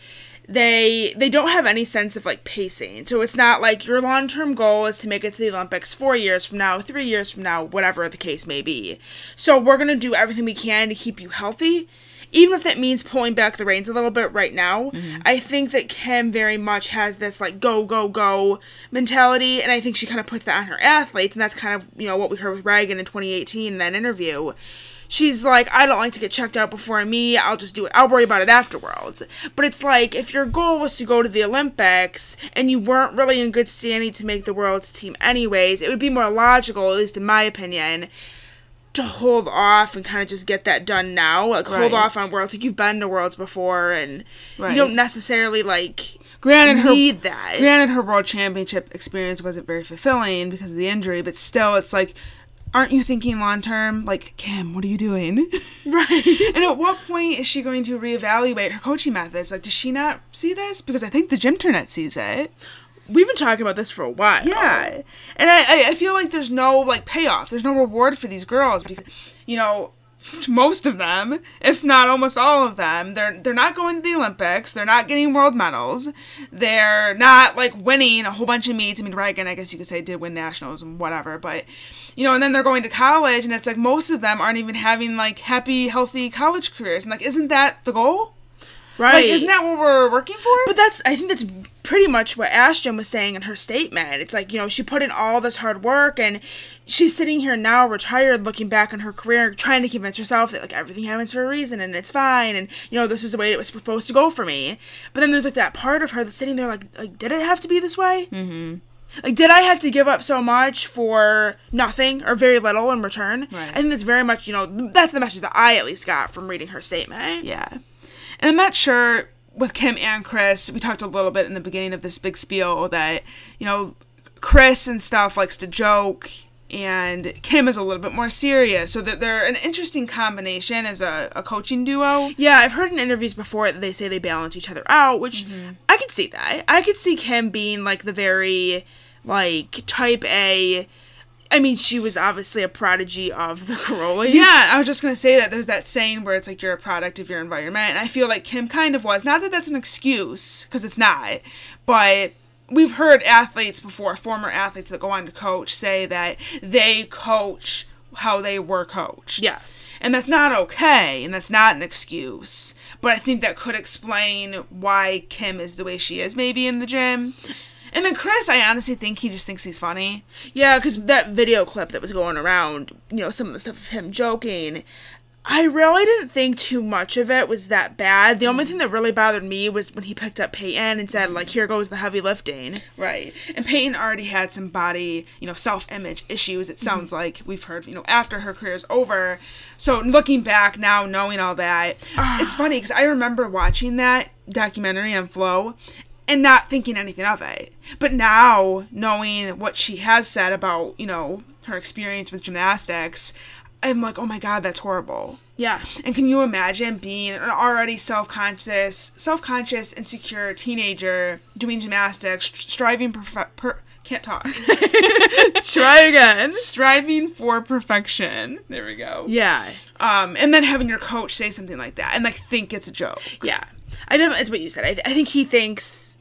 they they don't have any sense of like pacing. So it's not like your long term goal is to make it to the Olympics four years from now, three years from now, whatever the case may be. So we're gonna do everything we can to keep you healthy. Even if that means pulling back the reins a little bit right now, mm-hmm. I think that Kim very much has this like go, go, go mentality, and I think she kind of puts that on her athletes, and that's kind of, you know, what we heard with Ragan in 2018 in that interview she's like, I don't like to get checked out before me. I'll just do it. I'll worry about it afterwards. But it's like, if your goal was to go to the Olympics and you weren't really in good standing to make the world's team anyways, it would be more logical, at least in my opinion, to hold off and kind of just get that done now. Like, Right. hold off on worlds. Like, you've been to worlds before and Right. you don't necessarily, like, granted her that. granted her world championship experience wasn't very fulfilling because of the injury, but still it's like aren't you thinking long term? Like, Kim, what are you doing? right. And at what point is she going to reevaluate her coaching methods? Like, does she not see this? Because I think the gymternet sees it. We've been talking about this for a while. Yeah. And I, I- feel like there's no, like, payoff. There's no reward for these girls because, you know, most of them, if not almost all of them, they're they're not going to the Olympics. They're not getting world medals. They're not like winning a whole bunch of meets. I mean, Ragan, I guess you could say, did win nationals and whatever, but you know, and then they're going to college, and it's like most of them aren't even having like happy, healthy college careers. And like, isn't that the goal? Right. Like, isn't that what we're working for? But that's I think that's pretty much what Ashton was saying in her statement. It's like, you know, she put in all this hard work and she's sitting here now retired looking back on her career trying to convince herself that like everything happens for a reason and it's fine and you know, this is the way it was supposed to go for me. But then there's like that part of her that's sitting there like like did it have to be this way? mm-hmm. Like, did I have to give up so much for nothing or very little in return? Right. I think that's very much, you know, that's the message that I at least got from reading her statement. Yeah. And I'm not sure with Kim and Chris, we talked a little bit in the beginning of this big spiel that, you know, Chris and stuff likes to joke and Kim is a little bit more serious. So that they're an interesting combination as a, a coaching duo. Yeah, I've heard in interviews before that they say they balance each other out, which mm-hmm. I could see that. I could see Kim being like the very like type A. I mean, she was obviously a prodigy of the Karolyis. Yeah, I was just gonna say that there's that saying where it's like you're a product of your environment, and I feel like Kim kind of was. Not that that's an excuse, because it's not, but we've heard athletes before, former athletes that go on to coach, say that they coach how they were coached. Yes. And that's not okay, and that's not an excuse. But I think that could explain why Kim is the way she is, maybe in the gym. And then Chris, I honestly think he just thinks he's funny. Yeah, because that video clip that was going around, you know, some of the stuff of him joking, I really didn't think too much of it was that bad. The only thing that really bothered me was when he picked up Peyton and said, like, here goes the heavy lifting. Right. And Peyton already had some body, you know, self image issues, it sounds mm-hmm. like we've heard, you know, after her career's over. So looking back now, knowing all that, ah. it's funny because I remember watching that documentary on Flow and not thinking anything of it. But now, knowing what she has said about, you know, her experience with gymnastics, I'm like, oh my god, that's horrible. Yeah. And can you imagine being an already self-conscious, self-conscious, insecure teenager doing gymnastics, striving perfe- per can't talk. Try again. striving for perfection. There we go. Yeah. Um, and then having your coach say something like that and like think it's a joke. Yeah. I know it's what you said. I, I think he thinks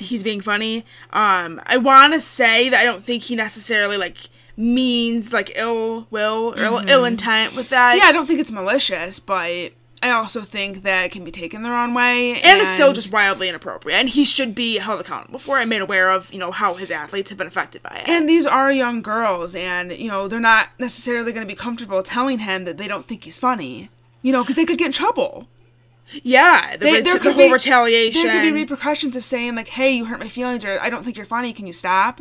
he's being funny. Um, I want to say that I don't think he necessarily like means like ill will or ill, ill intent with that. Yeah, I don't think it's malicious, but I also think that it can be taken the wrong way. and it's still just wildly inappropriate. And he should be held accountable for it and made aware of, you know, how his athletes have been affected by it. And these are young girls, and you know they're not necessarily going to be comfortable telling him that they don't think he's funny. You know, because they could get in trouble. Yeah, the, They- there the could whole be- retaliation. There could be repercussions of saying like, "Hey, you hurt my feelings," or "I don't think you're funny. Can you stop?"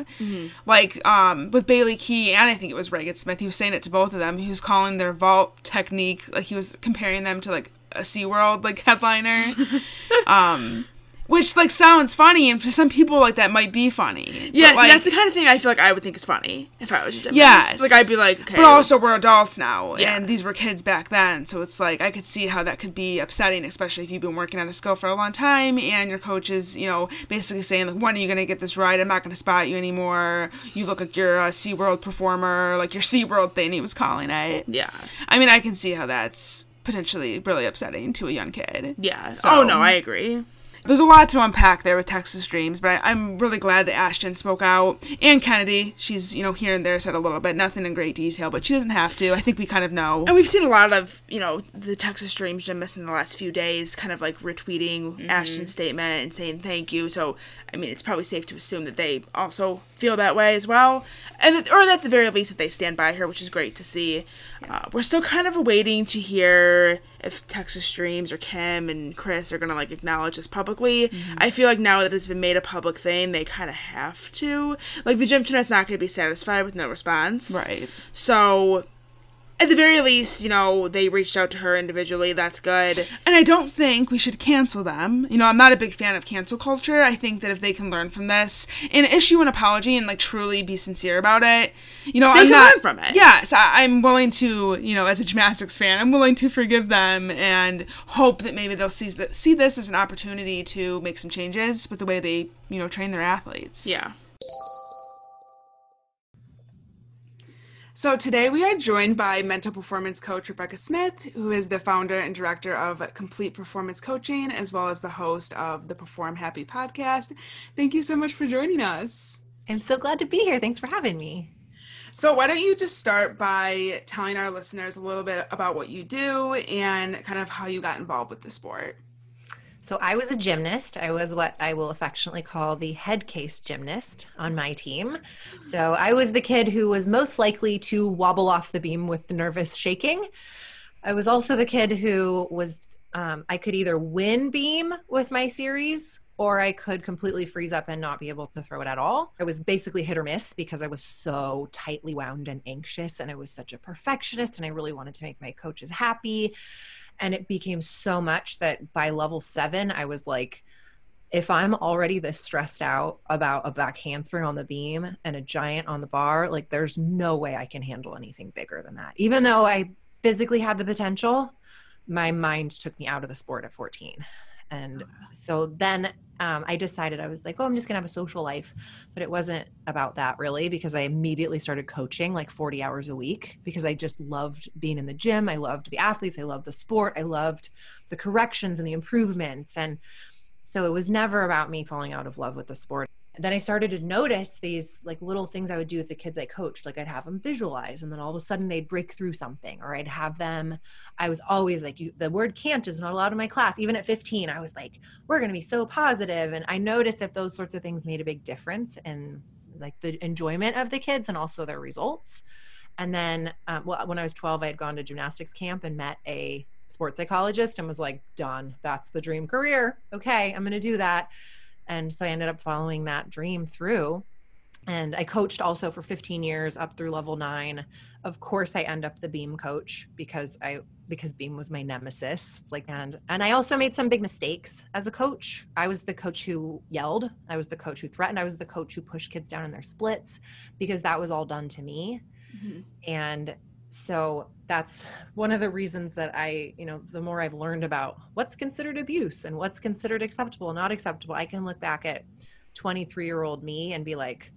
Like um, with Bailey Key and I think it was Ragan Smith. He was saying it to both of them. He was calling their vault technique like he was comparing them to like a SeaWorld like headliner. um, which like sounds funny, and for some people like that might be funny. Yes, but, like, that's the kind of thing I feel like I would think is funny if I was a gymnast. Yes. Like I'd be like, okay. But also, we're adults now, Yeah. and these were kids back then. So it's like I could see how that could be upsetting, especially if you've been working on a skill for a long time, and your coach is, you know, basically saying like, "When are you gonna get this right? I'm not gonna spot you anymore. You look like you're a SeaWorld performer, like your SeaWorld thing." He was calling it. yeah. I mean, I can see how that's potentially really upsetting to a young kid. Yeah. So- oh no, I agree. There's a lot to unpack there with Texas Dreams, but I, I'm really glad that Ashton spoke out. And Kennedy, she's, you know, here and there said a little bit, nothing in great detail, but she doesn't have to. I think we kind of know. And we've seen a lot of, you know, the Texas Dreams gymnasts in the last few days kind of like retweeting Mm-hmm. Ashton's statement and saying thank you. So, I mean, it's probably safe to assume that they also feel that way as well. And that, or at the very least that they stand by her, which is great to see. Uh, we're still kind of waiting to hear if Texas Dreams or Kim and Chris are going to like acknowledge this publicly. Mm-hmm. I feel like now that it's been made a public thing, they kind of have to. Like the gymternet's not going to be satisfied with no response. Right. So, at the very least, you know, they reached out to her individually. That's good. And I don't think we should cancel them. You know, I'm not a big fan of cancel culture. I think that if they can learn from this and issue an apology and like truly be sincere about it, you know, They I'm can not learn from it. Yes, I, I'm willing to, you know, as a gymnastics fan, I'm willing to forgive them and hope that maybe they'll see that see this as an opportunity to make some changes with the way they, you know, train their athletes. Yeah. So today we are joined by mental performance coach Rebecca Smith, who is the founder and director of Complete Performance Coaching, as well as the host of the Perform Happy podcast. Thank you so much for joining us. I'm so glad to be here. Thanks for having me. So, why don't you just start by telling our listeners a little bit about what you do and kind of how you got involved with the sport? So I was a gymnast. I was what I will affectionately call the head case gymnast on my team. So I was the kid who was most likely to wobble off the beam with nervous shaking. I was also the kid who was, um, I could either win beam with my series or I could completely freeze up and not be able to throw it at all. I was basically hit or miss because I was so tightly wound and anxious and I was such a perfectionist and I really wanted to make my coaches happy and it became so much that by level seven i was like if i'm already this stressed out about a back handspring on the beam and a giant on the bar like there's no way i can handle anything bigger than that. Even though i physically had the potential my mind took me out of the sport at 14 and so then um, I decided I was like, oh, I'm just gonna have a social life, but it wasn't about that really because I immediately started coaching like 40 hours a week because I just loved being in the gym. I loved the athletes. I loved the sport. I loved the corrections and the improvements. And so it was never about me falling out of love with the sport then I started to notice these like little things I would do with the kids I coached. Like I'd have them visualize, and then all of a sudden they'd break through something, or I'd have them. I was always like, you, the word can't is not allowed in my class. Even at 15, I was like, we're going to be so positive. And I noticed that those sorts of things made a big difference in like the enjoyment of the kids and also their results. And then, um, well, when I was 12, I had gone to gymnastics camp and met a sports psychologist and was like, done. That's the dream career. Okay, I'm going to do that and so I ended up following that dream through. And I coached also for 15 years up through level nine. Of course, I end up the beam coach because I because beam was my nemesis. Like and and I also made some big mistakes as a coach. I was the coach who yelled. I was the coach who threatened. I was the coach who pushed kids down in their splits because that was all done to me. Mm-hmm. And so that's one of the reasons that I, you know, the more I've learned about what's considered abuse and what's considered acceptable not acceptable, I can look back at 23 year old me and be like,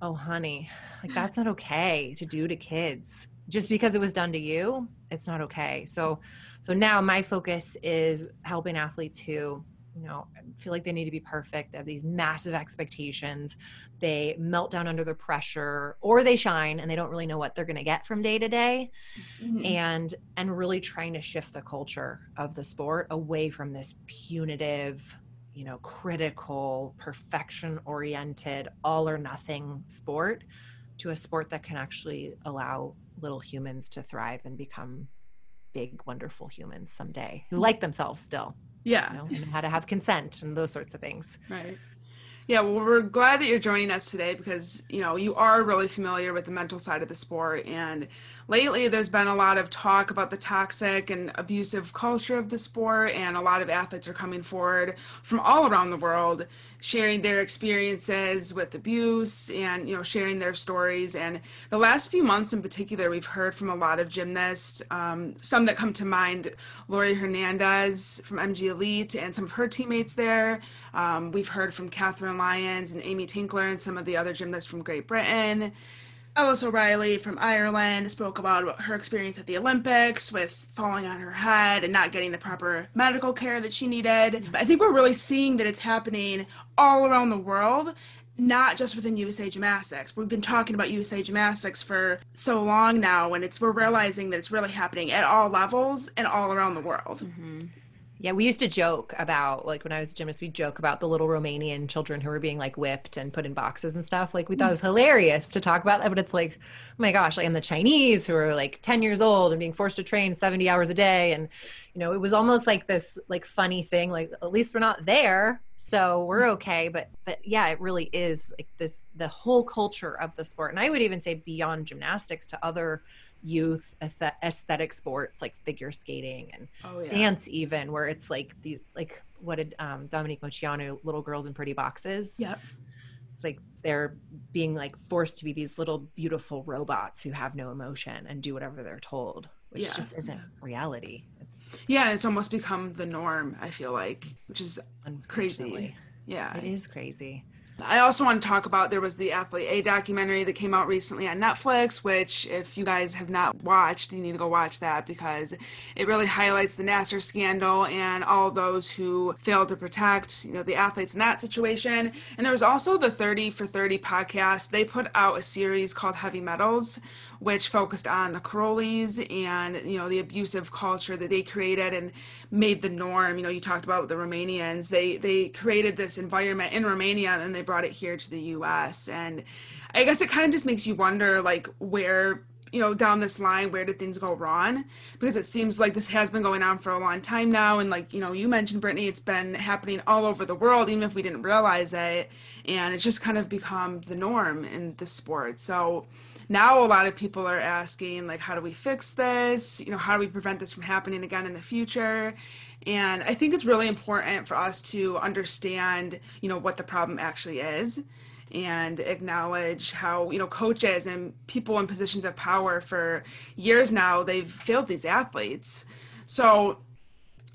oh, honey, like that's not okay to do to kids. Just because it was done to you, it's not okay. So, so now my focus is helping athletes who you know feel like they need to be perfect they have these massive expectations they melt down under the pressure or they shine and they don't really know what they're going to get from day to day. Mm-hmm. and and really trying to shift the culture of the sport away from this punitive you know critical perfection oriented all or nothing sport to a sport that can actually allow little humans to thrive and become big wonderful humans someday who like themselves still yeah. You know, and how to have consent and those sorts of things. Right. Yeah, well, we're glad that you're joining us today because, you know, you are really familiar with the mental side of the sport. And lately, there's been a lot of talk about the toxic and abusive culture of the sport. And a lot of athletes are coming forward from all around the world, sharing their experiences with abuse and, you know, sharing their stories. And the last few months in particular, we've heard from a lot of gymnasts, um, some that come to mind Laurie Hernandez from MG Elite and some of her teammates there. Um, we've heard from Catherine Lyons and Amy Tinkler and some of the other gymnasts from Great Britain. Ellis O'Reilly from Ireland spoke about her experience at the Olympics with falling on her head and not getting the proper medical care that she needed. But I think we're really seeing that it's happening all around the world, not just within USA Gymnastics. We've been talking about USA Gymnastics for so long now, and it's we're realizing that it's really happening at all levels and all around the world. Mm-hmm. Yeah, we used to joke about like when I was a gymnast, we joke about the little Romanian children who were being like whipped and put in boxes and stuff. Like we thought it was hilarious to talk about that, but it's like, oh my gosh, like and the Chinese who are like 10 years old and being forced to train 70 hours a day. And you know, it was almost like this like funny thing, like at least we're not there. So we're okay. But but yeah, it really is like this the whole culture of the sport. And I would even say beyond gymnastics to other youth aesthetic sports like figure skating and oh, yeah. dance even where it's like the like what did um, Dominique Moceanu little girls in pretty boxes? Yeah it's like they're being like forced to be these little beautiful robots who have no emotion and do whatever they're told which yeah. just isn't reality. It's, yeah it's almost become the norm i feel like which is crazy. Yeah. It is crazy I also want to talk about there was the Athlete A documentary that came out recently on Netflix, which, if you guys have not watched, you need to go watch that because it really highlights the Nassar scandal and all those who failed to protect, you know, the athletes in that situation. And there was also the 30 for 30 podcast. They put out a series called Heavy Metals, which focused on the Karolyis and you know the abusive culture that they created and made the norm. You know, you talked about the Romanians. They they created this environment in Romania and they brought it here to the U.S. And I guess it kind of just makes you wonder, like where you know down this line where did things go wrong because it seems like this has been going on for a long time now and like you know you mentioned brittany it's been happening all over the world even if we didn't realize it and it's just kind of become the norm in the sport so now a lot of people are asking like how do we fix this? You know how do we prevent this from happening again in the future? And i think it's really important for us to understand you know what the problem actually is and acknowledge how you know coaches and people in positions of power for years now they've failed these athletes. So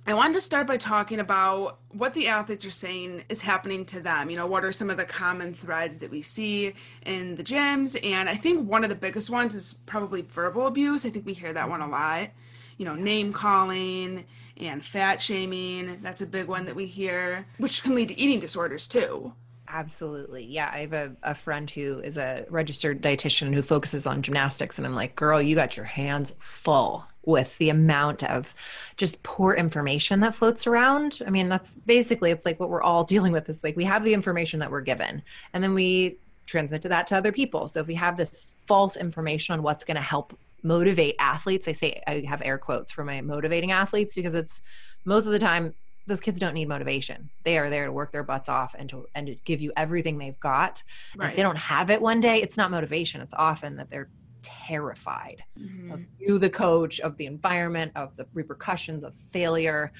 I wanted to start by talking about what the athletes are saying is happening to them. You know, what are some of the common threads that we see in the gyms? And I think one of the biggest ones is probably verbal abuse. I think we hear that one a lot. You know, name calling and fat shaming. That's a big one that we hear, which can lead to eating disorders too. Absolutely. Yeah. I have a, a friend who is a registered dietitian who focuses on gymnastics. And I'm like, girl, you got your hands full with the amount of just poor information that floats around. I mean, that's basically it's like what we're all dealing with is like we have the information that we're given and then we transmit to that to other people. So if we have this false information on what's going to help motivate athletes, I say I have air quotes for my motivating athletes because it's most of the time those kids don't need motivation. They are there to work their butts off and to and to give you everything they've got. Right. If they don't have it one day, it's not motivation. It's often that they're terrified mm-hmm. of you, the coach, of the environment, of the repercussions of failure.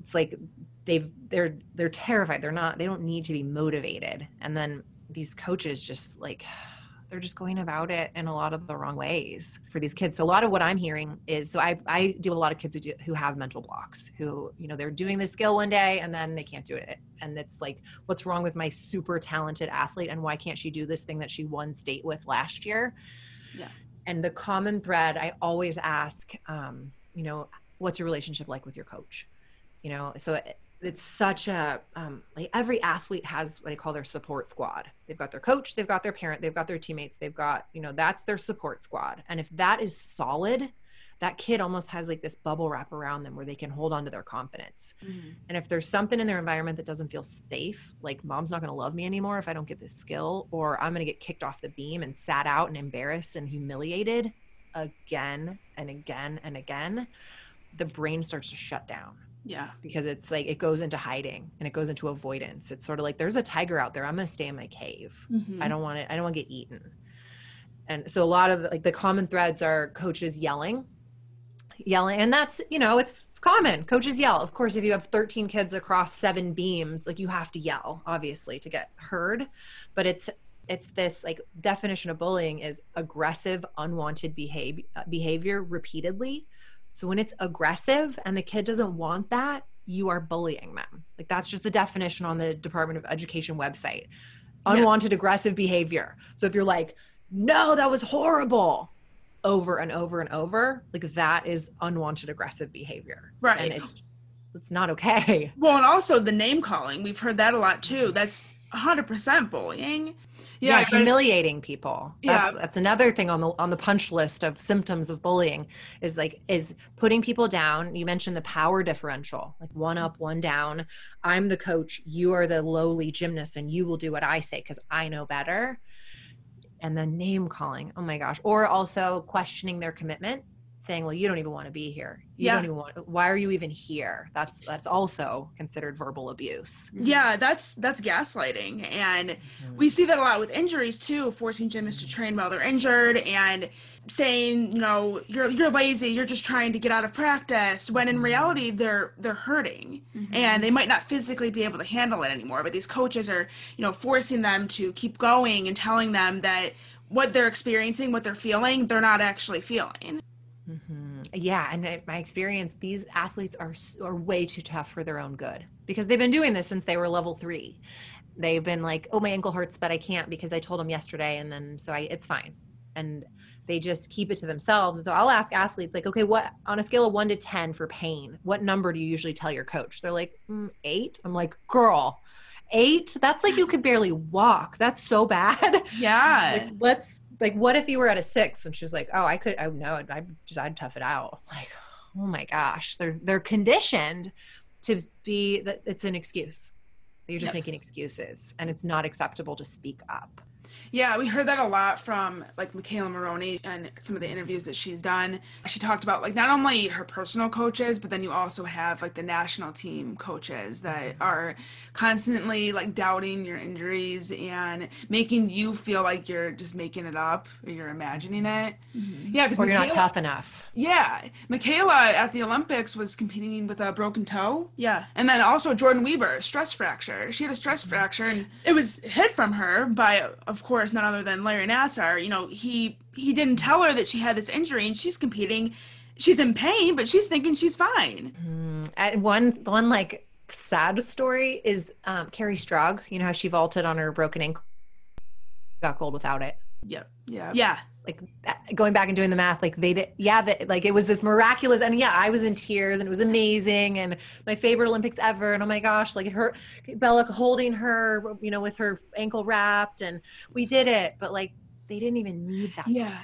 It's like they've they're they're terrified. They're not. They don't need to be motivated. And then these coaches just like they're just going about it in a lot of the wrong ways for these kids. So a lot of what I'm hearing is so I I deal with a lot of kids who do, who have mental blocks who you know they're doing the skill one day and then they can't do it and it's like what's wrong with my super talented athlete and why can't she do this thing that she won state with last year? Yeah. And the common thread I always ask, um, you know, what's your relationship like with your coach? You know, so it, it's such a um, like every athlete has what I call their support squad. They've got their coach, they've got their parent, they've got their teammates, they've got you know that's their support squad. And if that is solid, that kid almost has like this bubble wrap around them where they can hold on to their confidence. Mm-hmm. And if there's something in their environment that doesn't feel safe, like mom's not going to love me anymore if I don't get this skill, or I'm going to get kicked off the beam and sat out and embarrassed and humiliated again and again and again, the brain starts to shut down. Yeah. Because it's like it goes into hiding and it goes into avoidance. It's sort of like there's a tiger out there. I'm going to stay in my cave. Mm-hmm. I don't want it. I don't want to get eaten. And so a lot of the, like the common threads are coaches yelling, yelling, and that's you know it's common. Coaches yell. Of course, if you have 13 kids across seven beams, like you have to yell, obviously, to get heard. But it's it's this like definition of bullying is aggressive, unwanted behavior behavior repeatedly so when it's aggressive and the kid doesn't want that, you are bullying them. Like that's just the definition on the Department of Education website. Unwanted yeah. aggressive behavior. So if you're like, no, that was horrible over and over and over, like that is unwanted aggressive behavior. Right. And it's it's not okay. Well, and also the name calling. We've heard that a lot too. That's 100% bullying yeah, yeah humiliating people that's, yeah that's another thing on the on the punch list of symptoms of bullying is like is putting people down you mentioned the power differential like one up one down i'm the coach you are the lowly gymnast and you will do what i say because i know better and then name calling oh my gosh or also questioning their commitment saying, "Well, you don't even want to be here. You yeah. don't even want. Why are you even here?" That's that's also considered verbal abuse. Yeah, that's that's gaslighting, and mm-hmm. we see that a lot with injuries too, forcing gymnasts to train while they're injured and saying, you know, you're you're lazy, you're just trying to get out of practice. When in reality, they're they're hurting, mm-hmm. and they might not physically be able to handle it anymore. But these coaches are, you know, forcing them to keep going and telling them that what they're experiencing, what they're feeling, they're not actually feeling. Mm-hmm. Yeah, and my experience, these athletes are are way too tough for their own good because they've been doing this since they were level three, they've been like, "Oh, my ankle hurts, but I can't because I told them yesterday," and then so I it's fine, and they just keep it to themselves. And so I'll ask athletes like, "Okay, what on a scale of one to ten for pain, what number do you usually tell your coach?" They're like, mm, eight. I'm like, "Girl." Eight? That's like you could barely walk. That's so bad. Yeah. like, let's like, what if you were at a six? And she's like, "Oh, I could. Oh no, I'd just I'd tough it out." Like, oh my gosh, they're they're conditioned to be that it's an excuse. You're just yes. making excuses, and it's not acceptable to speak up. Yeah, we heard that a lot from like McKayla Maroney and some of the interviews that she's done. She talked about like not only her personal coaches, but then you also have like the national team coaches that are constantly like doubting your injuries and making you feel like you're just making it up or you're imagining it. Mm-hmm. Yeah, because you're not tough enough. Yeah, McKayla at the Olympics was competing with a broken toe. Yeah, and then also Jordan Wieber, stress fracture. She had a stress mm-hmm. fracture, and it was hit from her by, of course course, none other than Larry Nassar, you know, he he didn't tell her that she had this injury and she's competing. She's in pain, but she's thinking she's fine. Mm, and one one like sad story is um, Kerri Strug. You know how she vaulted on her broken ankle, got gold without it. Yep. Yeah. Yeah. Like uh, going back and doing the math, like they did, yeah, that like it was this miraculous, and yeah, I was in tears, and it was amazing, and my favorite Olympics ever, and oh my gosh, like her, Bela holding her, you know, with her ankle wrapped, and we did it, but like they didn't even need that. Yeah,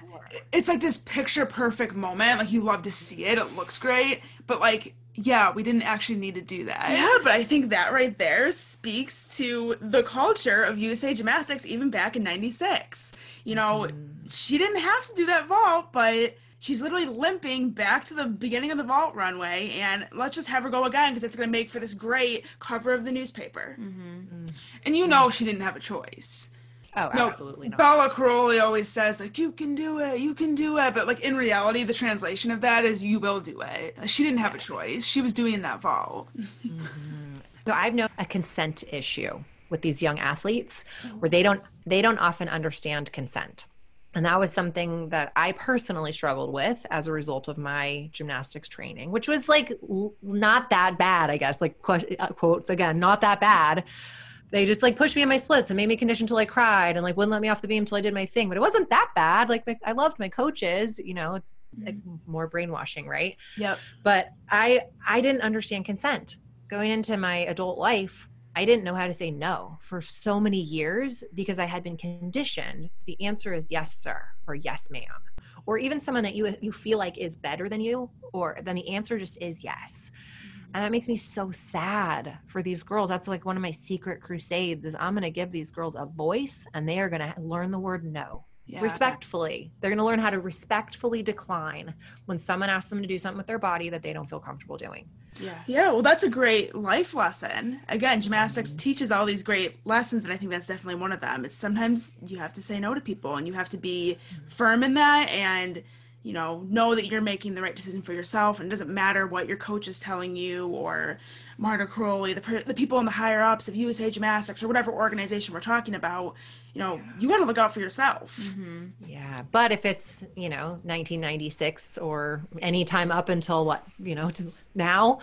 it's like this picture perfect moment. Like you love to see it, it looks great, but like yeah, we didn't actually need to do that. Yeah, but I think that right there speaks to the culture of USA Gymnastics even back in 96. You know, mm. she didn't have to do that vault, but she's literally limping back to the beginning of the vault runway and let's just have her go again because it's going to make for this great cover of the newspaper. Mm-hmm. And you know she didn't have a choice. Oh, absolutely no, not. Bela Karolyi always says like you can do it, you can do it, but like in reality, the translation of that is you will do it. She didn't have yes. a choice; she was doing that vault. Mm-hmm. So I've known a consent issue with these young athletes where they don't they don't often understand consent. And that was something that I personally struggled with as a result of my gymnastics training, which was like not that bad, I guess, like uh, quotes again, not that bad they just like pushed me in my splits and made me condition till I cried and like wouldn't let me off the beam till I did my thing. But it wasn't that bad. Like I loved my coaches, you know, it's like mm-hmm. more brainwashing, right? Yep. But I I didn't understand consent. Going into my adult life, I didn't know how to say no for so many years because I had been conditioned. The answer is yes, sir, or yes, ma'am. Or even someone that you you feel like is better than you, or then the answer just is yes and that makes me so sad for these girls. That's like one of my secret crusades is i'm going to give these girls a voice and they are going to learn the word no. Yeah. respectfully. They're going to learn how to respectfully decline when someone asks them to do something with their body that they don't feel comfortable doing. Yeah. Yeah well that's a great life lesson. Again gymnastics mm-hmm. teaches all these great lessons and i think that's definitely one of them. Is sometimes you have to say no to people and you have to be mm-hmm. firm in that and you know, know that you're making the right decision for yourself, and it doesn't matter what your coach is telling you or Marta Karolyi, the, the people in the higher ups of USA Gymnastics or whatever organization we're talking about. You know, you got to look out for yourself. Mm-hmm. Yeah, but if it's you know 1996 or any time up until what you know now,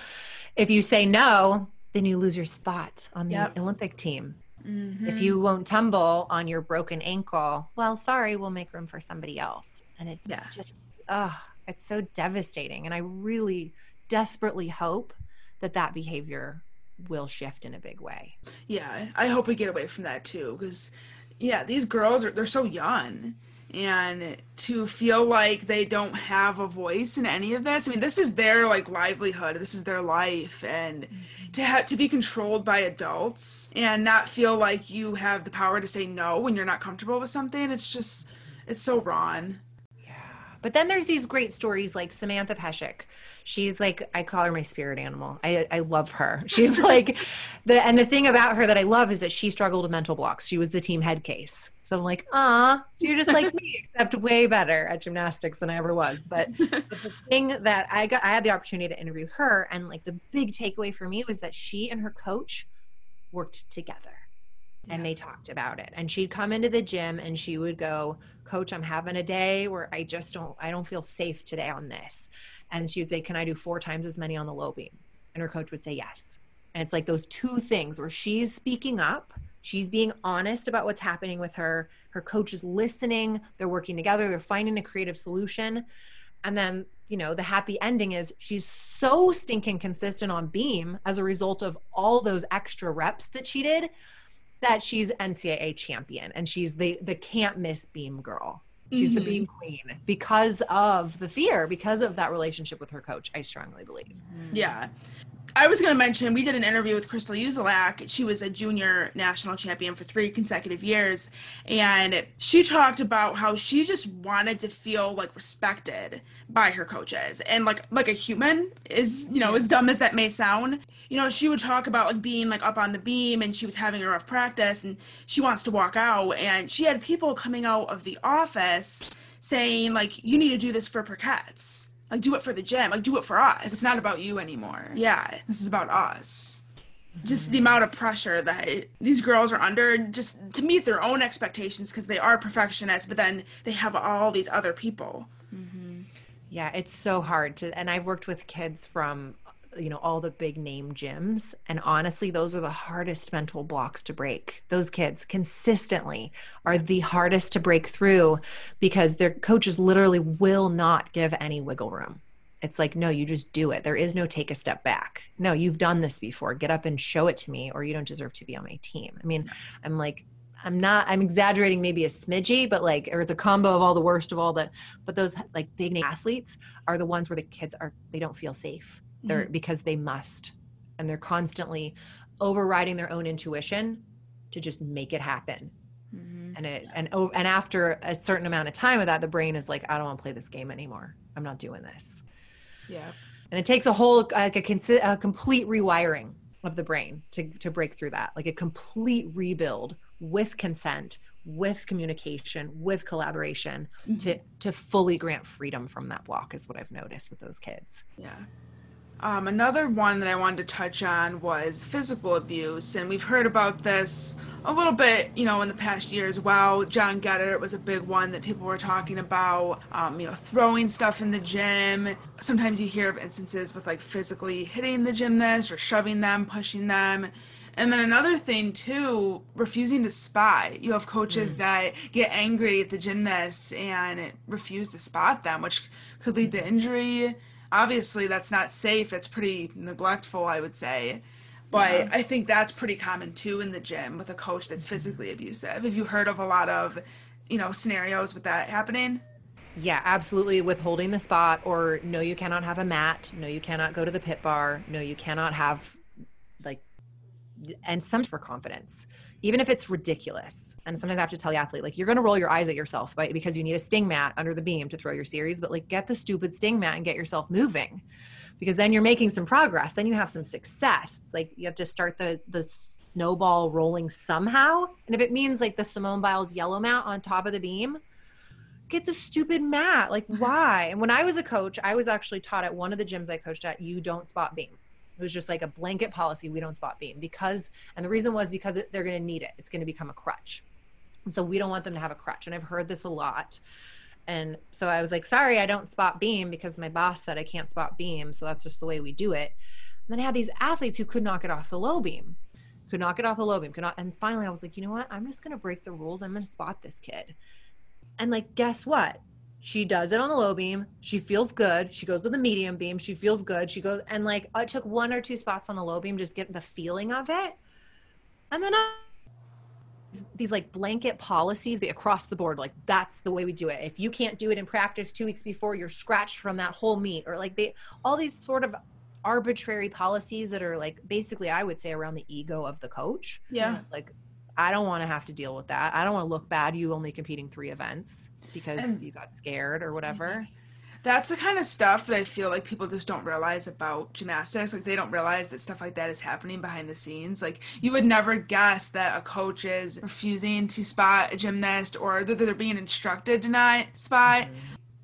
if you say no, then you lose your spot on the yep. Olympic team. Mm-hmm. If you won't tumble on your broken ankle, well, sorry, we'll make room for somebody else. And it's yeah. just oh, it's so devastating. And I really desperately hope that that behavior will shift in a big way. Yeah, I hope we get away from that too because yeah, these girls are they're so young and to feel like they don't have a voice in any of this. I mean, this is their like livelihood. This is their life and to have to be controlled by adults and not feel like you have the power to say no when you're not comfortable with something. It's just it's so wrong. Yeah but then there's these great stories like Samantha Peshek. She's like I call her my spirit animal. I I love her. She's like the and the thing about her that I love is that she struggled with mental blocks. She was the team head case. So I'm like, ah, you're just like me, except way better at gymnastics than I ever was. But, but the thing that I got I had the opportunity to interview her and like the big takeaway for me was that she and her coach worked together and they talked about it. And she'd come into the gym and she would go coach i'm having a day where i just don't i don't feel safe today on this. And she would say can i do four times as many on the low beam? And her coach would say yes. And it's like those two things where she's speaking up She's being honest about what's happening with her. Her coach is listening. They're working together. They're finding a creative solution. And then, you know, the happy ending is she's so stinking consistent on beam as a result of all those extra reps that she did that she's NCAA champion and she's the the can't miss beam girl. She's mm-hmm. the beam queen because of the fear, because of that relationship with her coach, I strongly believe. Yeah. I was going to mention we did an interview with Kristal Uzelac. She was a junior national champion for three consecutive years, and she talked about how she just wanted to feel like respected by her coaches and like like a human is you know as dumb as that may sound. You know, she would talk about like being like up on the beam and she was having a rough practice and she wants to walk out and she had people coming out of the office saying like you need to do this for Parkettes like do it for the gym. Like do it for us. It's not about you anymore. Yeah. This is about us. Just the amount of pressure that these girls are under just to meet their own expectations because they are perfectionists but then they have all these other people. Mm-hmm. yeah it's so hard to and i've worked with kids from you know all the big name gyms. And honestly those are the hardest mental blocks to break. Those kids consistently are the hardest to break through because their coaches literally will not give any wiggle room. It's like no you just do it. There is no take a step back. No you've done this before. Get up and show it to me or you don't deserve to be on my team. I mean i'm like I'm not I'm exaggerating maybe a smidgy, but like or it's a combo of all the worst of all that. But those like big name athletes are the ones where the kids are they don't feel safe they're mm-hmm. because they must and they're constantly overriding their own intuition to just make it happen. Mm-hmm. and it and and after a certain amount of time of that the brain is like i don't want to play this game anymore. I'm not doing this. Yeah and it takes a whole like a, a complete rewiring of the brain to to break through that. Like a complete rebuild with consent with communication with collaboration mm-hmm. to to fully grant freedom from that block is what i've noticed with those kids. Yeah um, another one that I wanted to touch on was physical abuse, and we've heard about this a little bit, you know, in the past year as well. John Geddert was a big one that people were talking about, um, you know, throwing stuff in the gym. Sometimes you hear of instances with like physically hitting the gymnast or shoving them, pushing them. And then another thing too, refusing to spot. You have coaches mm. that get angry at the gymnasts and refuse to spot them, which could lead to injury obviously that's not safe. That's pretty neglectful, I would say. But yeah. I think that's pretty common too in the gym with a coach that's mm-hmm. physically abusive. Have you heard of a lot of, you know, scenarios with that happening? Yeah, absolutely. Withholding the spot, or no, you cannot have a mat. No, you cannot go to the pit bar. No, you cannot have like, and some for confidence even if it's ridiculous. And sometimes I have to tell the athlete, like, you're going to roll your eyes at yourself by, because you need a sting mat under the beam to throw your series, but like, get the stupid sting mat and get yourself moving because then you're making some progress. Then you have some success. It's like you have to start the, the snowball rolling somehow. And if it means like the Simone Biles yellow mat on top of the beam, get the stupid mat. Like, why? And when I was a coach, I was actually taught at one of the gyms I coached at, you don't spot beam. It was just like a blanket policy. We don't spot beam because, and the reason was because it, they're going to need it. It's going to become a crutch. And so we don't want them to have a crutch. And I've heard this a lot. And so I was like, sorry, I don't spot beam because my boss said I can't spot beam. So that's just the way we do it. And then I had these athletes who could knock it off the low beam, could knock it off the low beam, could not. And finally I was like, you know what? I'm just going to break the rules. I'm going to spot this kid. And like, guess what? She does it on the low beam. She feels good. She goes to the medium beam. She feels good. She goes and like I took one or two spots on the low beam, just get the feeling of it. And then I, these like blanket policies the across the board like that's the way we do it if you can't do it in practice two weeks before you're scratched from that whole meet or like they all these sort of arbitrary policies that are like basically i would say around the ego of the coach yeah like i don't want to have to deal with that i don't want to look bad you only competing three events because and you got scared or whatever. That's the kind of stuff that I feel like people just don't realize about gymnastics. Like they don't realize that stuff like that is happening behind the scenes. Like you would never guess that a coach is refusing to spot a gymnast or that they're being instructed to not spot. Mm-hmm.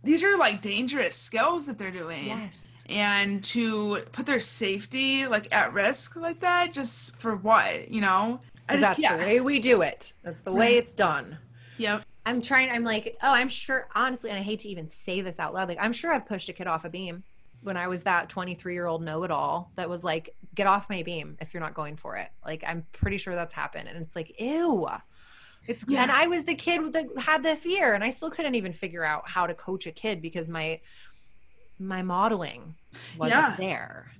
These are like dangerous skills that they're doing. Yes. And to put their safety like at risk like that, just for what, you know? That's yeah. the way we do it. That's the way it's done. Yep. I'm trying, I'm like, oh, I'm sure, honestly, and I hate to even say this out loud, like, I'm sure I've pushed a kid off a beam. when I was that 23 year old know it all that was like, get off my beam if you're not going for it. Like, I'm pretty sure that's happened. And it's like, ew. It's yeah. and I was the kid that had the fear, and I still couldn't even figure out how to coach a kid because my my modeling wasn't yeah. there.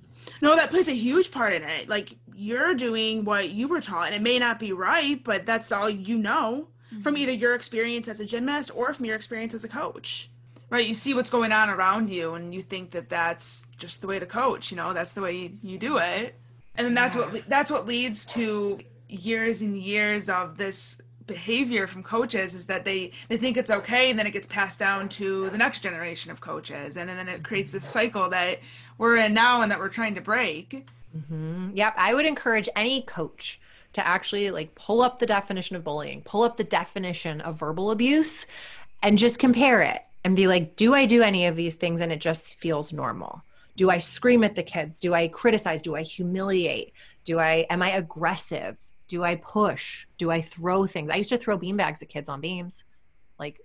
No, that plays a huge part in it. Like you're doing what you were taught, and it may not be right, but that's all you know mm-hmm. from either your experience as a gymnast or from your experience as a coach. Right? You see what's going on around you, and you think that that's just the way to coach. You know, that's the way you, do it, and then that's yeah. what that's what leads to years and years of this behavior from coaches is that they they think it's okay and then it gets passed down to the next generation of coaches. And, and then it creates this cycle that we're in now and that we're trying to break. Mm-hmm. yep. I would encourage any coach to actually like pull up the definition of bullying pull up the definition of verbal abuse and just compare it and be like do i do any of these things and it just feels normal? Do i scream at the kids? Do i criticize? Do i humiliate? Do i am i aggressive do I push? Do I throw things? I used to throw beanbags at kids on beams. Like,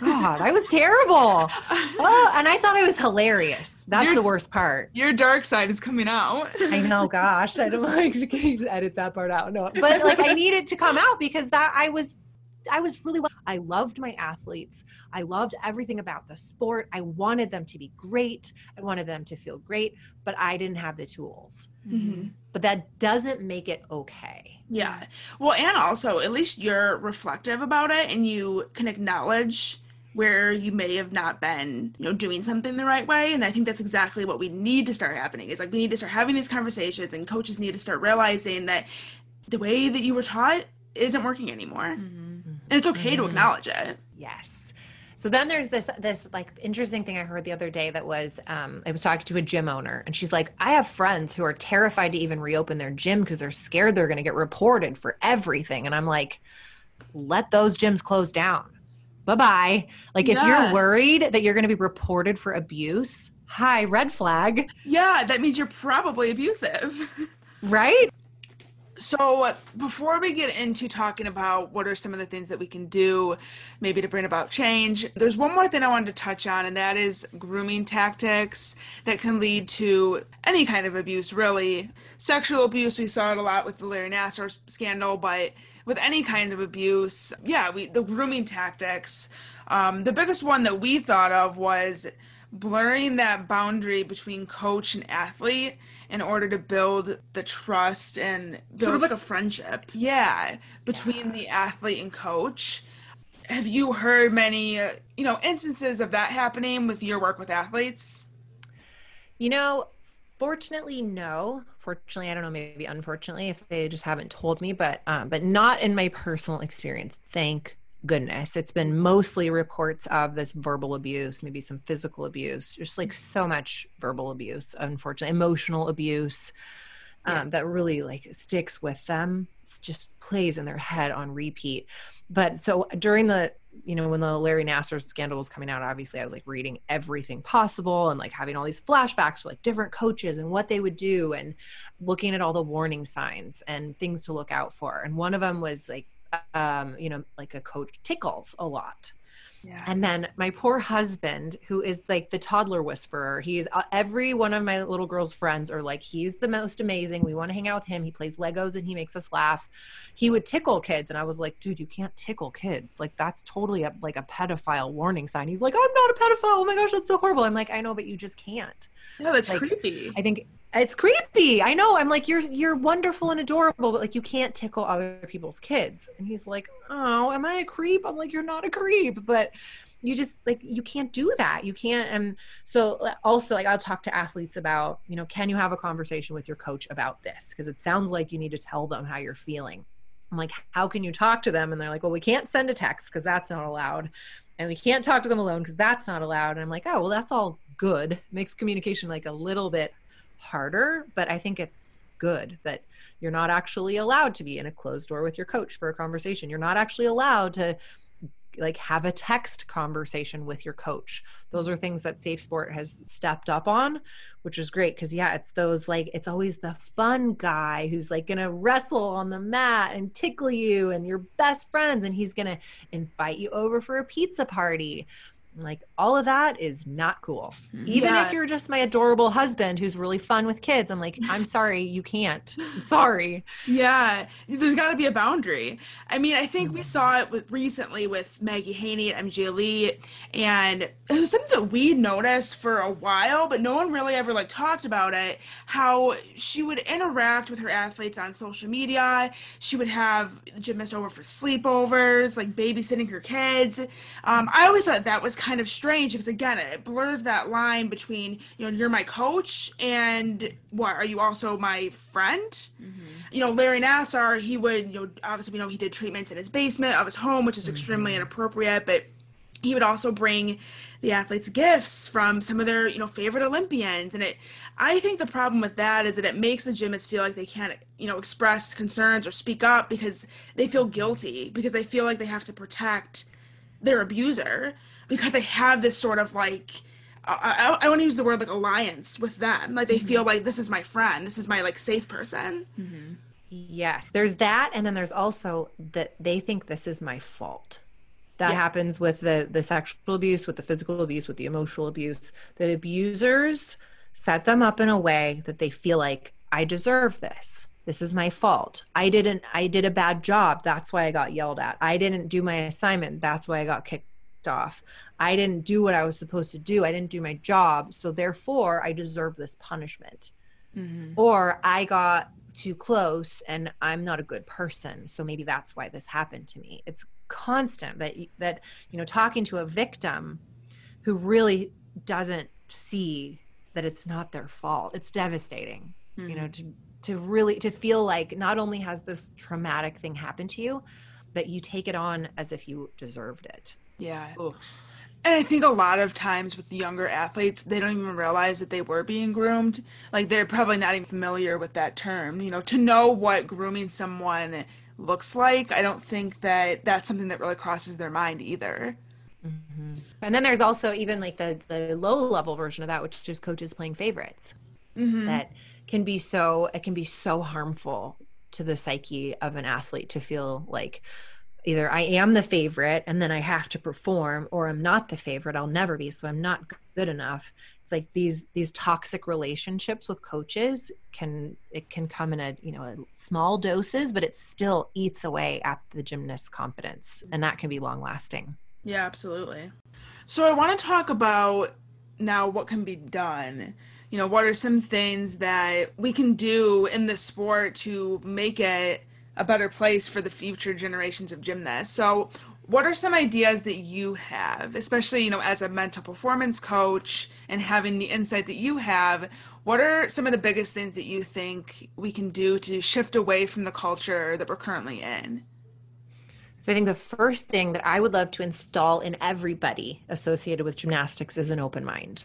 God, I was terrible. Oh, and I thought I was hilarious. That's your, the worst part. Your dark side is coming out. I know, gosh. I don't like to edit that part out. No, but like I needed to come out because that I was I was really well. I loved my athletes. I loved everything about the sport. I wanted them to be great. I wanted them to feel great, but I didn't have the tools. Mm-hmm. But that doesn't make it okay. Yeah. Well, and also, at least you're reflective about it and you can acknowledge where you may have not been, you know, doing something the right way. And I think that's exactly what we need to start happening. Is like we need to start having these conversations and coaches need to start realizing that the way that you were taught isn't working anymore. Mm-hmm and it's okay mm-hmm. to acknowledge it yes so then there's this this like interesting thing I heard the other day that was um, I was talking to a gym owner and she's like, I have friends who are terrified to even reopen their gym because they're scared they're going to get reported for everything. And I'm like, let those gyms close down. Bye bye. Like if yeah. you're worried that you're going to be reported for abuse, hi, red flag. Yeah, that means you're probably abusive. right? So, before we get into talking about what are some of the things that we can do, maybe to bring about change, there's one more thing I wanted to touch on, and that is grooming tactics that can lead to any kind of abuse, really. Sexual abuse, we saw it a lot with the Larry Nassar scandal, but with any kind of abuse, yeah, we the grooming tactics. Um, the biggest one that we thought of was blurring that boundary between coach and athlete in order to build the trust and build, sort of like a friendship. Yeah, between yeah. the athlete and coach. Have you heard many, uh, you know, instances of that happening with your work with athletes? You know, fortunately, no. Fortunately, I don't know. Maybe unfortunately, if they just haven't told me, but um, but not in my personal experience. Thank goodness. It's been mostly reports of this verbal abuse, maybe some physical abuse, just like so much verbal abuse, unfortunately, emotional abuse. Um, yeah. that really like sticks with them it's just plays in their head on repeat but so during the you know when the larry nassar scandal was coming out obviously i was like reading everything possible and like having all these flashbacks to like different coaches and what they would do and looking at all the warning signs and things to look out for and one of them was like um, you know, like a coach tickles a lot. Yeah. And then my poor husband, who is like the toddler whisperer, he's uh, every one of my little girl's friends are like, he's the most amazing. We want to hang out with him. He plays Legos and he makes us laugh. He would tickle kids. And I was like, dude, you can't tickle kids. Like, that's totally a, like a pedophile warning sign. He's like, I'm not a pedophile. Oh my gosh, that's so horrible. I'm like, I know, but you just can't. Yeah, that's like, creepy. I think it's creepy. I know. I'm like, you're you're wonderful and adorable, but like you can't tickle other people's kids. And he's like, Oh, am I a creep? I'm like, You're not a creep, but you just like you can't do that. You can't and so also like I'll talk to athletes about, you know, can you have a conversation with your coach about this? Because it sounds like you need to tell them how you're feeling. I'm like, how can you talk to them? And they're like, well, we can't send a text because that's not allowed. And we can't talk to them alone because that's not allowed. And I'm like, oh, well, that's all good. Makes communication like a little bit harder, but I think it's good that you're not actually allowed to be in a closed door with your coach for a conversation. You're not actually allowed to like have a text conversation with your coach. Those are things that Safe Sport has stepped up on, which is great because yeah, it's those like it's always the fun guy who's like gonna wrestle on the mat and tickle you and your best friends, and he's gonna invite you over for a pizza party like all of that is not cool. Even Yeah. if you're just my adorable husband who's really fun with kids, I'm like, I'm sorry, you can't. Sorry. Yeah, there's got to be a boundary. I mean, I think Mm-hmm. we saw it with, recently with Maggie Haney at MG Elite, and it was something that we noticed for a while, but no one really ever like talked about it. How she would interact with her athletes on social media. She would have the gymnast over for sleepovers, like babysitting her kids. Um, I always thought that was kind of strange because again, it blurs that line between you know you're my coach and what are you also my friend? Mm-hmm. you know, Larry Nassar, he would, you know, obviously we know he did treatments in his basement of his home, which is mm-hmm. extremely inappropriate, but he would also bring the athletes gifts from some of their, you know, favorite Olympians. And it I think the problem with that is that it makes the gymnasts feel like they can't, you know, express concerns or speak up because they feel guilty, because they feel like they have to protect their abuser, because they have this sort of like I, I, I want to use the word like alliance with them. Like they feel mm-hmm. like this is my friend, this is my like safe person. Mm-hmm. Yes, there's that, and then there's also that they think this is my fault. That Yeah. happens with the the sexual abuse, with the physical abuse, with the emotional abuse. The abusers set them up in a way that they feel like I deserve this. This is my fault. I didn't I did a bad job. That's why I got yelled at. I didn't do my assignment. That's why I got kicked off. I didn't do what I was supposed to do. I didn't do my job. So therefore I deserve this punishment mm-hmm. or I got too close and I'm not a good person. So maybe that's why this happened to me. It's constant that that you know talking to a victim who really doesn't see that it's not their fault. It's devastating. You know mm-hmm. to to really to feel like not only has this traumatic thing happened to you, but you take it on as if you deserved it. Yeah. Ugh. And I think a lot of times with the younger athletes, they don't even realize that they were being groomed. Like they're probably not even familiar with that term. You know, to know what grooming someone looks like, I don't think that that's something that really crosses their mind either. Mm-hmm. And then there's also even like the the low level version of that, which is coaches playing favorites. That can be so it can be so harmful to the psyche of an athlete to feel like either I am the favorite and then I have to perform, or I'm not the favorite, I'll never be, so I'm not good enough. It's like these these toxic relationships with coaches can it can come in a you know a small doses, but it still eats away at the gymnast's confidence, and that can be long lasting. Yeah, absolutely. So I want to talk about now what can be done. You know, what are some things that we can do in the sport to make it a better place for the future generations of gymnasts? So, what are some ideas that you have, especially, you know, as a mental performance coach and having the insight that you have? What are some of the biggest things that you think we can do to shift away from the culture that we're currently in? So I think the first thing that I would love to install in everybody associated with gymnastics is an open mind.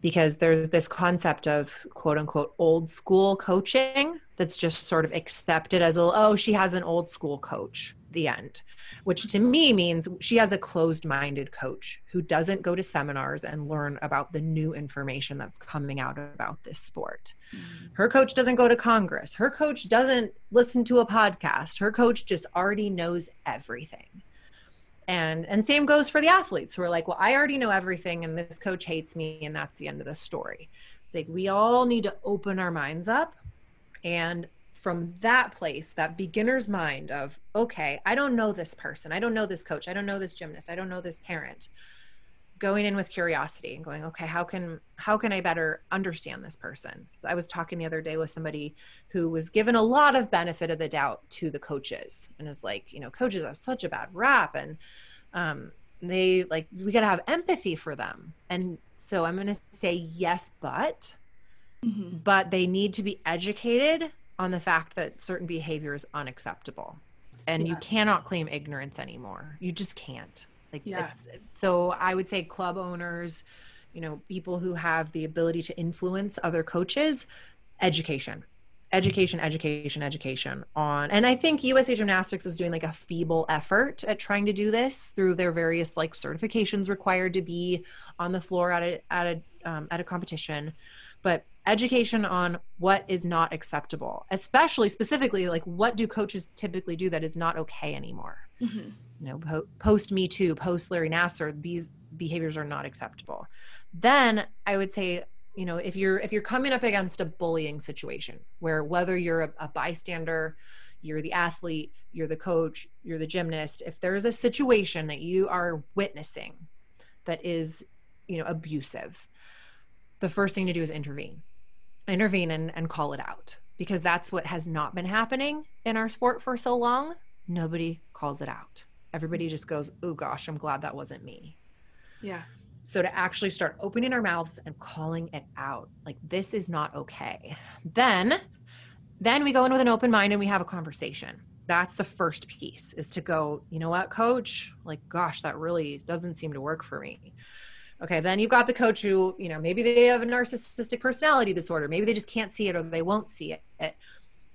Because there's this concept of quote unquote old school coaching that's just sort of accepted as a oh she has an old school coach the end which to me means she has a closed minded coach who doesn't go to seminars and learn about the new information that's coming out about this sport. Mm. Her coach doesn't go to Congress. Her coach doesn't listen to a podcast. Her coach just already knows everything. And and same goes for the athletes who are like, well, I already know everything and this coach hates me and that's the end of the story. It's like we all need to open our minds up and from that place, that beginner's mind of, okay, I don't know this person. I don't know this coach. I don't know this gymnast. I don't know this parent. Going in with curiosity and going, okay, how can how can I better understand this person? I was talking the other day with somebody who was given a lot of benefit of the doubt to the coaches and is like, you know, coaches have such a bad rap and um, they like we got to have empathy for them. And so I'm going to say yes, but but they need to be educated on the fact that certain behavior is unacceptable. And you cannot claim ignorance anymore. You just can't. Like Yeah. it's, so i would say club owners you know people who have the ability to influence other coaches education. Education education education on and i think usa gymnastics is doing like a feeble effort at trying to do this through their various like certifications required to be on the floor at a at a um, at a competition. But education on what is not acceptable especially specifically like what do coaches typically do that is not okay anymore Mhm. you know po- post me too post larry nassar these behaviors are not acceptable. Then I would say, you know, if you're if you're coming up against a bullying situation where whether you're a, a bystander, you're the athlete, you're the coach, you're the gymnast, if there's a situation that you are witnessing that is, you know, abusive, the first thing to do is intervene. Intervene and, and call it out because that's what has not been happening in our sport for so long. Nobody calls it out. Everybody just goes, oh gosh, I'm glad that wasn't me. Yeah. So to actually start opening our mouths and calling it out, like this is not okay. Then then we go in with an open mind and we have a conversation. That's the first piece is to go, you know what, coach? Like gosh, that really doesn't seem to work for me. Okay, then you've got the coach who, you know, maybe they have a narcissistic personality disorder. Maybe they just can't see it or they won't see it.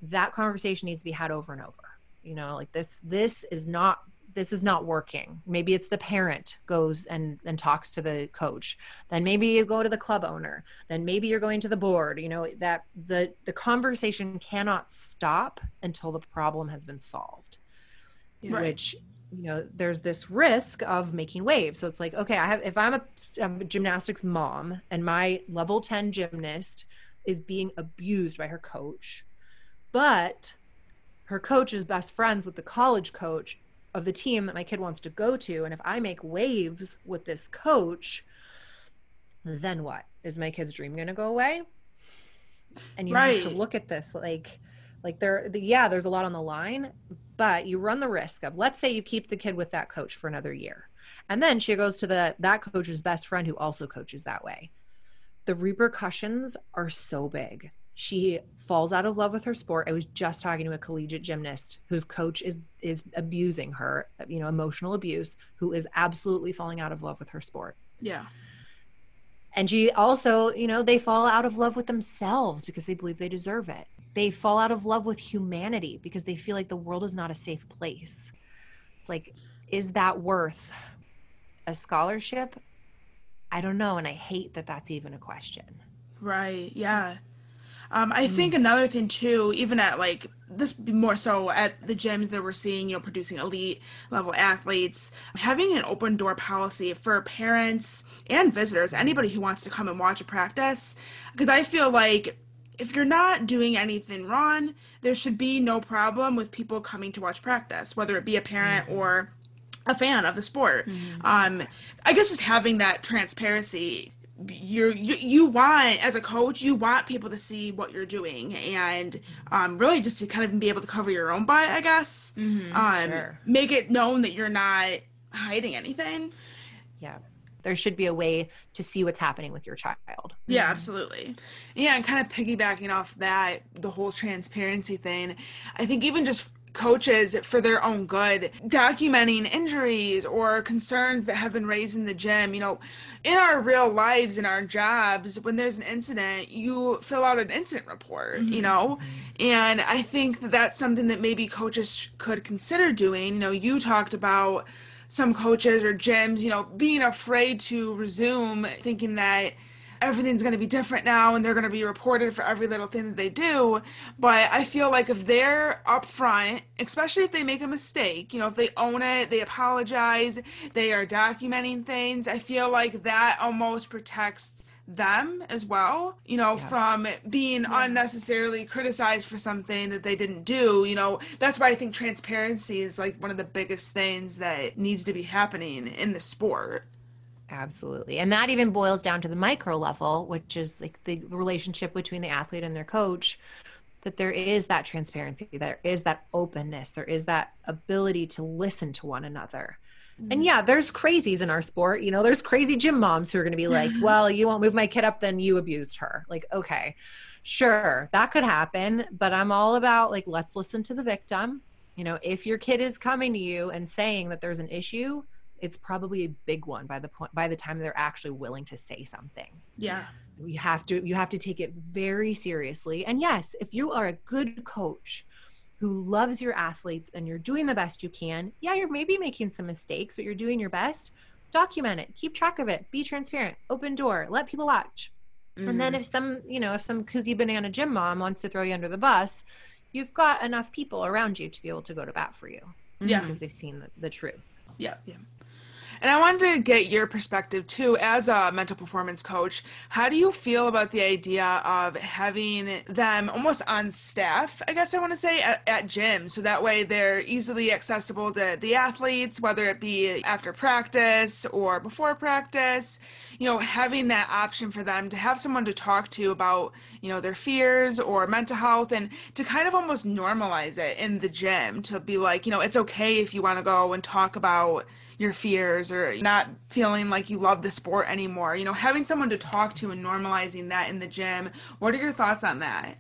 That conversation needs to be had over and over. You know, like this this is not this is not working maybe it's the parent goes and and talks to the coach then maybe you go to the club owner then maybe you're going to the board you know that the the conversation cannot stop until the problem has been solved right. which you know there's this risk of making waves. So it's like okay i have if i'm a, I'm a gymnastics mom and my level 10 gymnast is being abused by her coach but her coach is best friends with the college coach of the team that my kid wants to go to. And if i make waves with this coach then what? Is my kid's dream going to go away? And you right. have to look at this like like there the, yeah there's a lot on the line but you run the risk of let's say you keep the kid with that coach for another year and then she goes to the that coach's best friend who also coaches that way the repercussions are so big she falls out of love with her sport. I was just talking to a collegiate gymnast whose coach is is abusing her, you know, emotional abuse, who is absolutely falling out of love with her sport. Yeah. And she also, you know, they fall out of love with themselves because they believe they deserve it. They fall out of love with humanity because they feel like the world is not a safe place. It's like, is that worth a scholarship? I don't know. And I hate that that's even a question. Right. Yeah. Um, I mm. think another thing too, even at like this more so at the gyms that we're seeing, you know, producing elite level athletes, having an open door policy for parents and visitors, anybody who wants to come and watch a practice, because I feel like if you're not doing anything wrong, there should be no problem with people coming to watch practice, whether it be a parent mm-hmm. or a fan of the sport. Mm-hmm. Um, I guess just having that transparency you're you, you want as a coach you want people to see what you're doing and um, really just to kind of be able to cover your own butt i guess mm-hmm, um, sure. make it known that you're not hiding anything yeah there should be a way to see what's happening with your child. Yeah absolutely. Yeah and kind of piggybacking off that the whole transparency thing i think even just coaches for their own good documenting injuries or concerns that have been raised in the gym you know in our real lives in our jobs when there's an incident you fill out an incident report mm-hmm. you know? And i think that that's something that maybe coaches could consider doing. You know you talked about some coaches or gyms you know being afraid to resume thinking that everything's going to be different now and they're going to be reported for every little thing that they do. But I feel like if they're upfront, especially if they make a mistake, you know, if they own it, they apologize, they are documenting things, I feel like that almost protects them as well, you know, yeah. from being yeah. unnecessarily criticized for something that they didn't do. You know, that's why I think transparency is like one of the biggest things that needs to be happening in the sport. Absolutely. And that even boils down to the micro level, which is like the relationship between the athlete and their coach, that there is that transparency, there is that openness, there is that ability to listen to one another. And yeah, there's crazies in our sport. You know, there's crazy gym moms who are going to be like, well, you won't move my kid up, then you abused her. Like, okay, sure, that could happen. But I'm all about like, let's listen to the victim. You know, if your kid is coming to you and saying that there's an issue, it's probably a big one by the point by the time they're actually willing to say something yeah you have to you have to take it very seriously and yes if you are a good coach who loves your athletes and you're doing the best you can yeah you're maybe making some mistakes but you're doing your best. Document it. Keep track of it. Be transparent. Open door. Let people watch. Mm-hmm. and then mm-hmm. if some you know if some kooky banana gym mom wants to throw you under the bus you've got enough people around you to be able to go to bat for you yeah. because they've seen the, the truth. Yeah yeah And I wanted to get your perspective too, as a mental performance coach. How do you feel about the idea of having them almost on staff, I guess I want to say, at, at? So that way they're easily accessible to the athletes, whether it be after practice or before practice. You know, having that option for them to have someone to talk to about, you know, their fears or mental health and to kind of almost normalize it in the gym to be like, you know, it's okay if you want to go and talk about your fears or not feeling like you love the sport anymore. You know, having someone to talk to and normalizing that in the gym. What are your thoughts on that?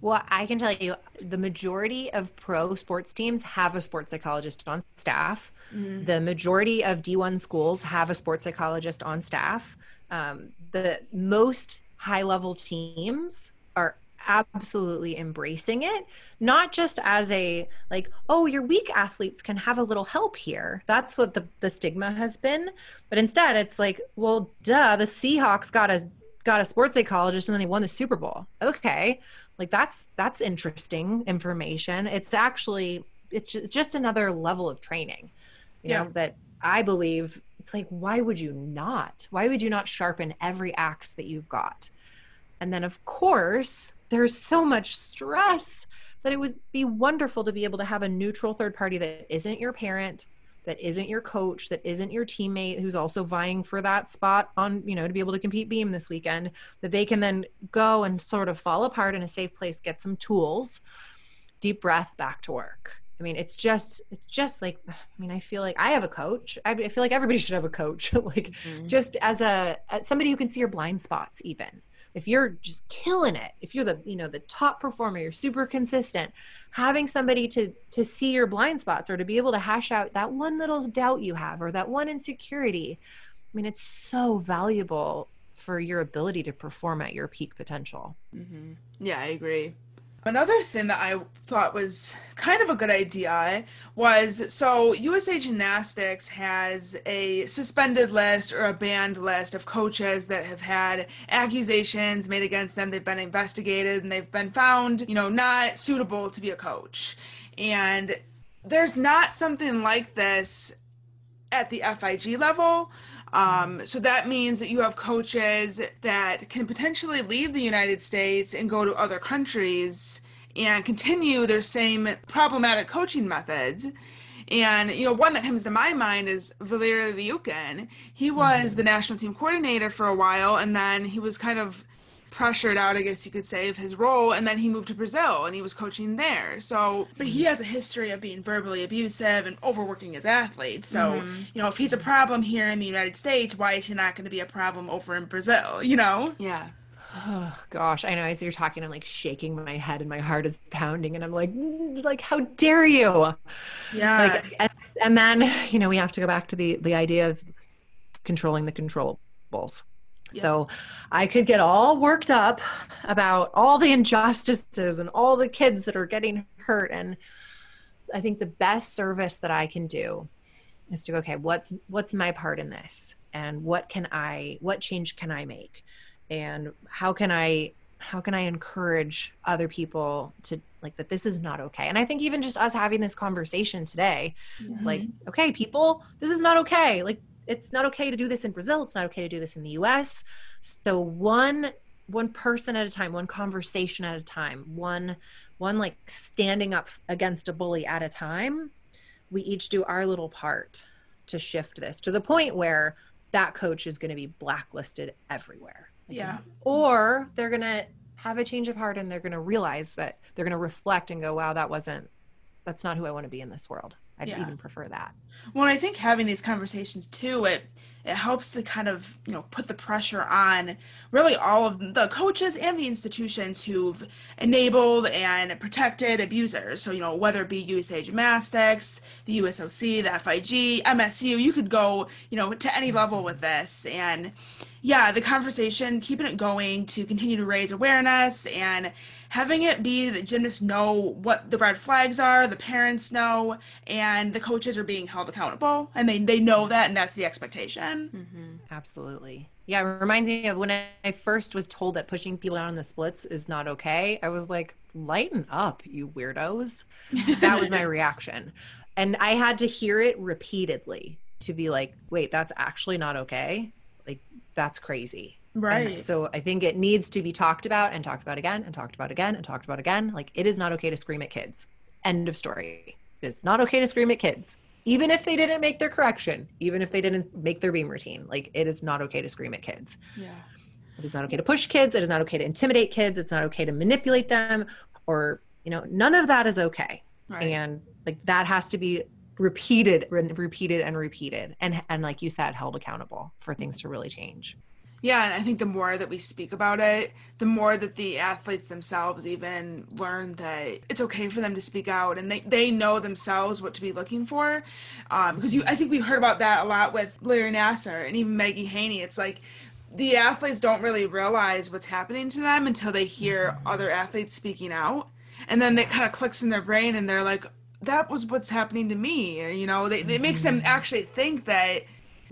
Well, I can tell you the majority of pro sports teams have a sports psychologist on staff. Mm-hmm. The majority of D1 schools have a sports psychologist on staff. Um, the most high level teams are absolutely embracing it not just as a like oh your weak athletes can have a little help here. That's what the, the stigma has been. But instead it's like well duh the seahawks got a got a sports psychologist and then they won the super bowl. Okay. Like that's that's interesting information. It's actually it's just another level of training you yeah. know that i believe it's like why would you not? Why would you not sharpen every axe that you've got? And then of course there's so much stress that it would be wonderful to be able to have a neutral third party that isn't your parent that isn't your coach that isn't your teammate who's also vying for that spot on you know to be able to compete beam this weekend that they can then go and sort of fall apart in a safe place get some tools deep breath back to work. I mean it's just it's just like i mean i feel like i have a coach. I feel like everybody should have a coach. Like mm-hmm. just as a as somebody who can see your blind spots even if you're just killing it if you're the you know the top performer you're super consistent having somebody to to see your blind spots or to be able to hash out that one little doubt you have or that one insecurity i mean it's so valuable for your ability to perform at your peak potential mm-hmm. yeah i agree Another thing that I thought was kind of a good idea was so USA Gymnastics has a suspended list or a banned list of coaches that have had accusations made against them. They've been investigated and they've been found, you know, not suitable to be a coach. And there's not something like this at the FIG level. Um, so that means that you have coaches that can potentially leave the United States and go to other countries and continue their same problematic coaching methods. And you know, one that comes to my mind is Valeri Liukin. He was mm-hmm. the national team coordinator for a while, and then he was kind of pressured out, I guess you could say, of his role, and then he moved to Brazil and he was coaching there. So, but he has a history of being verbally abusive and overworking his athletes. So, mm-hmm. you know, if he's a problem here in the United States, why is he not going to be a problem over in Brazil? You know? Yeah. Oh gosh, I know. As you're talking, I'm like shaking my head, and my heart is pounding, and I'm like, mm, like, how dare you? Yeah. Like, and, and then you know we have to go back to the the idea of controlling the controllables. So I could get all worked up about all the injustices and all the kids that are getting hurt. And I think the best service that I can do is to go, okay, what's what's my part in this? And what can I what change can I make? And how can I how can I encourage other people to like that this is not okay? And I think even just us having this conversation today, mm-hmm. like, okay, people, this is not okay. Like it's not okay to do this in Brazil. It's not okay to do this in the US. So one one person at a time, one conversation at a time, one one like standing up against a bully at a time, we each do our little part to shift this to the point where that coach is going to be blacklisted everywhere. Yeah. Or they're going to have a change of heart and they're going to realize that they're going to reflect and go, wow, that wasn't, that's not who I want to be in this world. I'd yeah. even prefer that. Well, I think having these conversations too, it it helps to kind of you know put the pressure on really all of the coaches and the institutions who've enabled and protected abusers. So you know whether it be USA Gymnastics, the USOC, the FIG, MSU, you could go you know to any level with this and yeah, the conversation, keeping it going to continue to raise awareness and having it be that gymnasts know what the red flags are, the parents know, and the coaches are being held accountable and they, they know that and that's the expectation. Mm-hmm. Absolutely. Yeah, it reminds me of when I first was told that pushing people down in the splits is not okay. I was like, lighten up, you weirdos. that was my reaction. And I had to hear it repeatedly to be like, wait, that's actually not okay. Like, that's crazy. Right. And so I think it needs to be talked about and talked about again and talked about again and talked about again. Like, it is not okay to scream at kids. End of story. It is not okay to scream at kids. Even if they didn't make their correction, even if they didn't make their beam routine, like it is not okay to scream at kids. Yeah. It is not okay to push kids. It is not okay to intimidate kids. It's not okay to manipulate them or, you know, none of that is okay. Right. And like that has to be repeated, re- repeated and repeated. And, and like you said, held accountable for things to really change. Yeah, and I think the more that we speak about it, the more that the athletes themselves even learn that it's okay for them to speak out, and they, they know themselves what to be looking for. Um, because you, I think we've heard about that a lot with Larry Nassar and even Maggie Haney. It's like the athletes don't really realize what's happening to them until they hear other athletes speaking out, and then it kind of clicks in their brain, and they're like, "That was what's happening to me." Or, you know, they, it makes them actually think that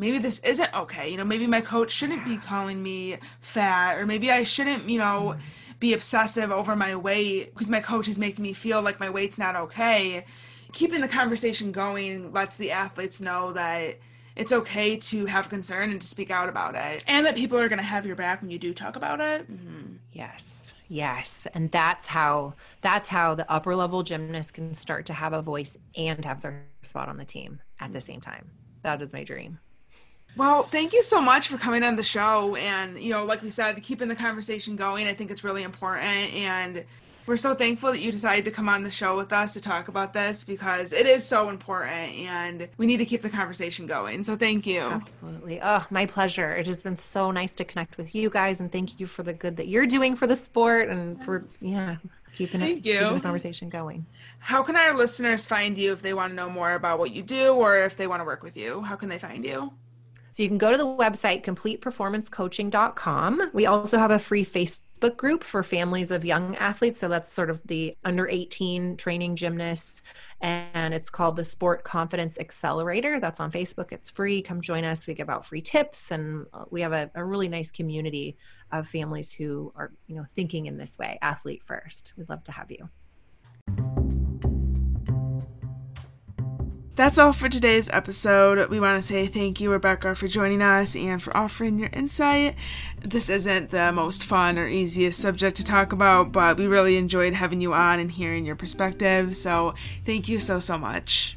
maybe this isn't okay. You know, maybe my coach shouldn't be calling me fat, or maybe I shouldn't, you know, be obsessive over my weight because my coach is making me feel like my weight's not okay. Keeping the conversation going lets the athletes know that it's okay to have concern and to speak out about it, and that people are going to have your back when you do talk about it. Mm-hmm. Yes. Yes. And that's how that's how the upper level gymnasts can start to have a voice and have their spot on the team at the same time. That is my dream. Well, thank you so much for coming on the show. And, you know, like we said, keeping the conversation going, I think it's really important. And we're so thankful that you decided to come on the show with us to talk about this because it is so important and we need to keep the conversation going. So thank you. Absolutely. Oh, my pleasure. It has been so nice to connect with you guys and thank you for the good that you're doing for the sport and for, yeah, keeping, it, keeping the conversation going. How can our listeners find you if they want to know more about what you do or if they want to work with you? How can they find you? So you can go to the website completeperformancecoaching.com. We also have a free Facebook group for families of young athletes. So that's sort of the under 18 training gymnasts. And it's called the Sport Confidence Accelerator. That's on Facebook. It's free. Come join us. We give out free tips and uh, we have a, a really nice community of families who are, you know, thinking in this way, athlete first. We'd love to have you. That's all for today's episode. We want to say thank you, Rebecca, for joining us and for offering your insight. This isn't the most fun or easiest subject to talk about, but we really enjoyed having you on and hearing your perspective. So, thank you so, so much.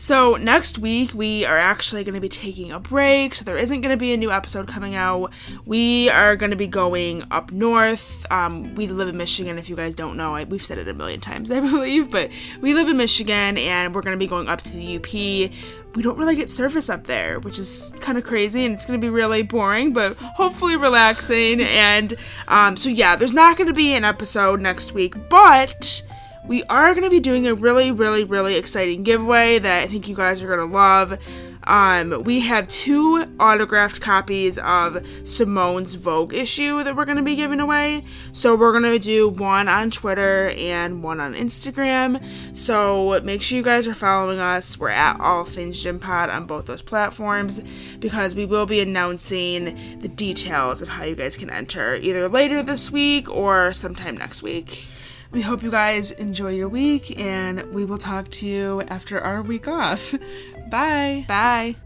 So, next week, we are actually going to be taking a break, so there isn't going to be a new episode coming out. We are going to be going up north. Um, we live in Michigan, if you guys don't know. I, we've said it a million times, I believe, but we live in Michigan and we're going to be going up to the UP. We don't really get service up there, which is kind of crazy and it's going to be really boring, but hopefully relaxing. And um, so, yeah, there's not going to be an episode next week, but we are going to be doing a really, really, really exciting giveaway that I think you guys are going to love. Um, we have two autographed copies of Simone's Vogue issue that we're going to be giving away. So we're going to do one on Twitter and one on Instagram. So make sure you guys are following us. We're at All Things Gym Pod on both those platforms because we will be announcing the details of how you guys can enter either later this week or sometime next week. We hope you guys enjoy your week, and we will talk to you after our week off. Bye. Bye.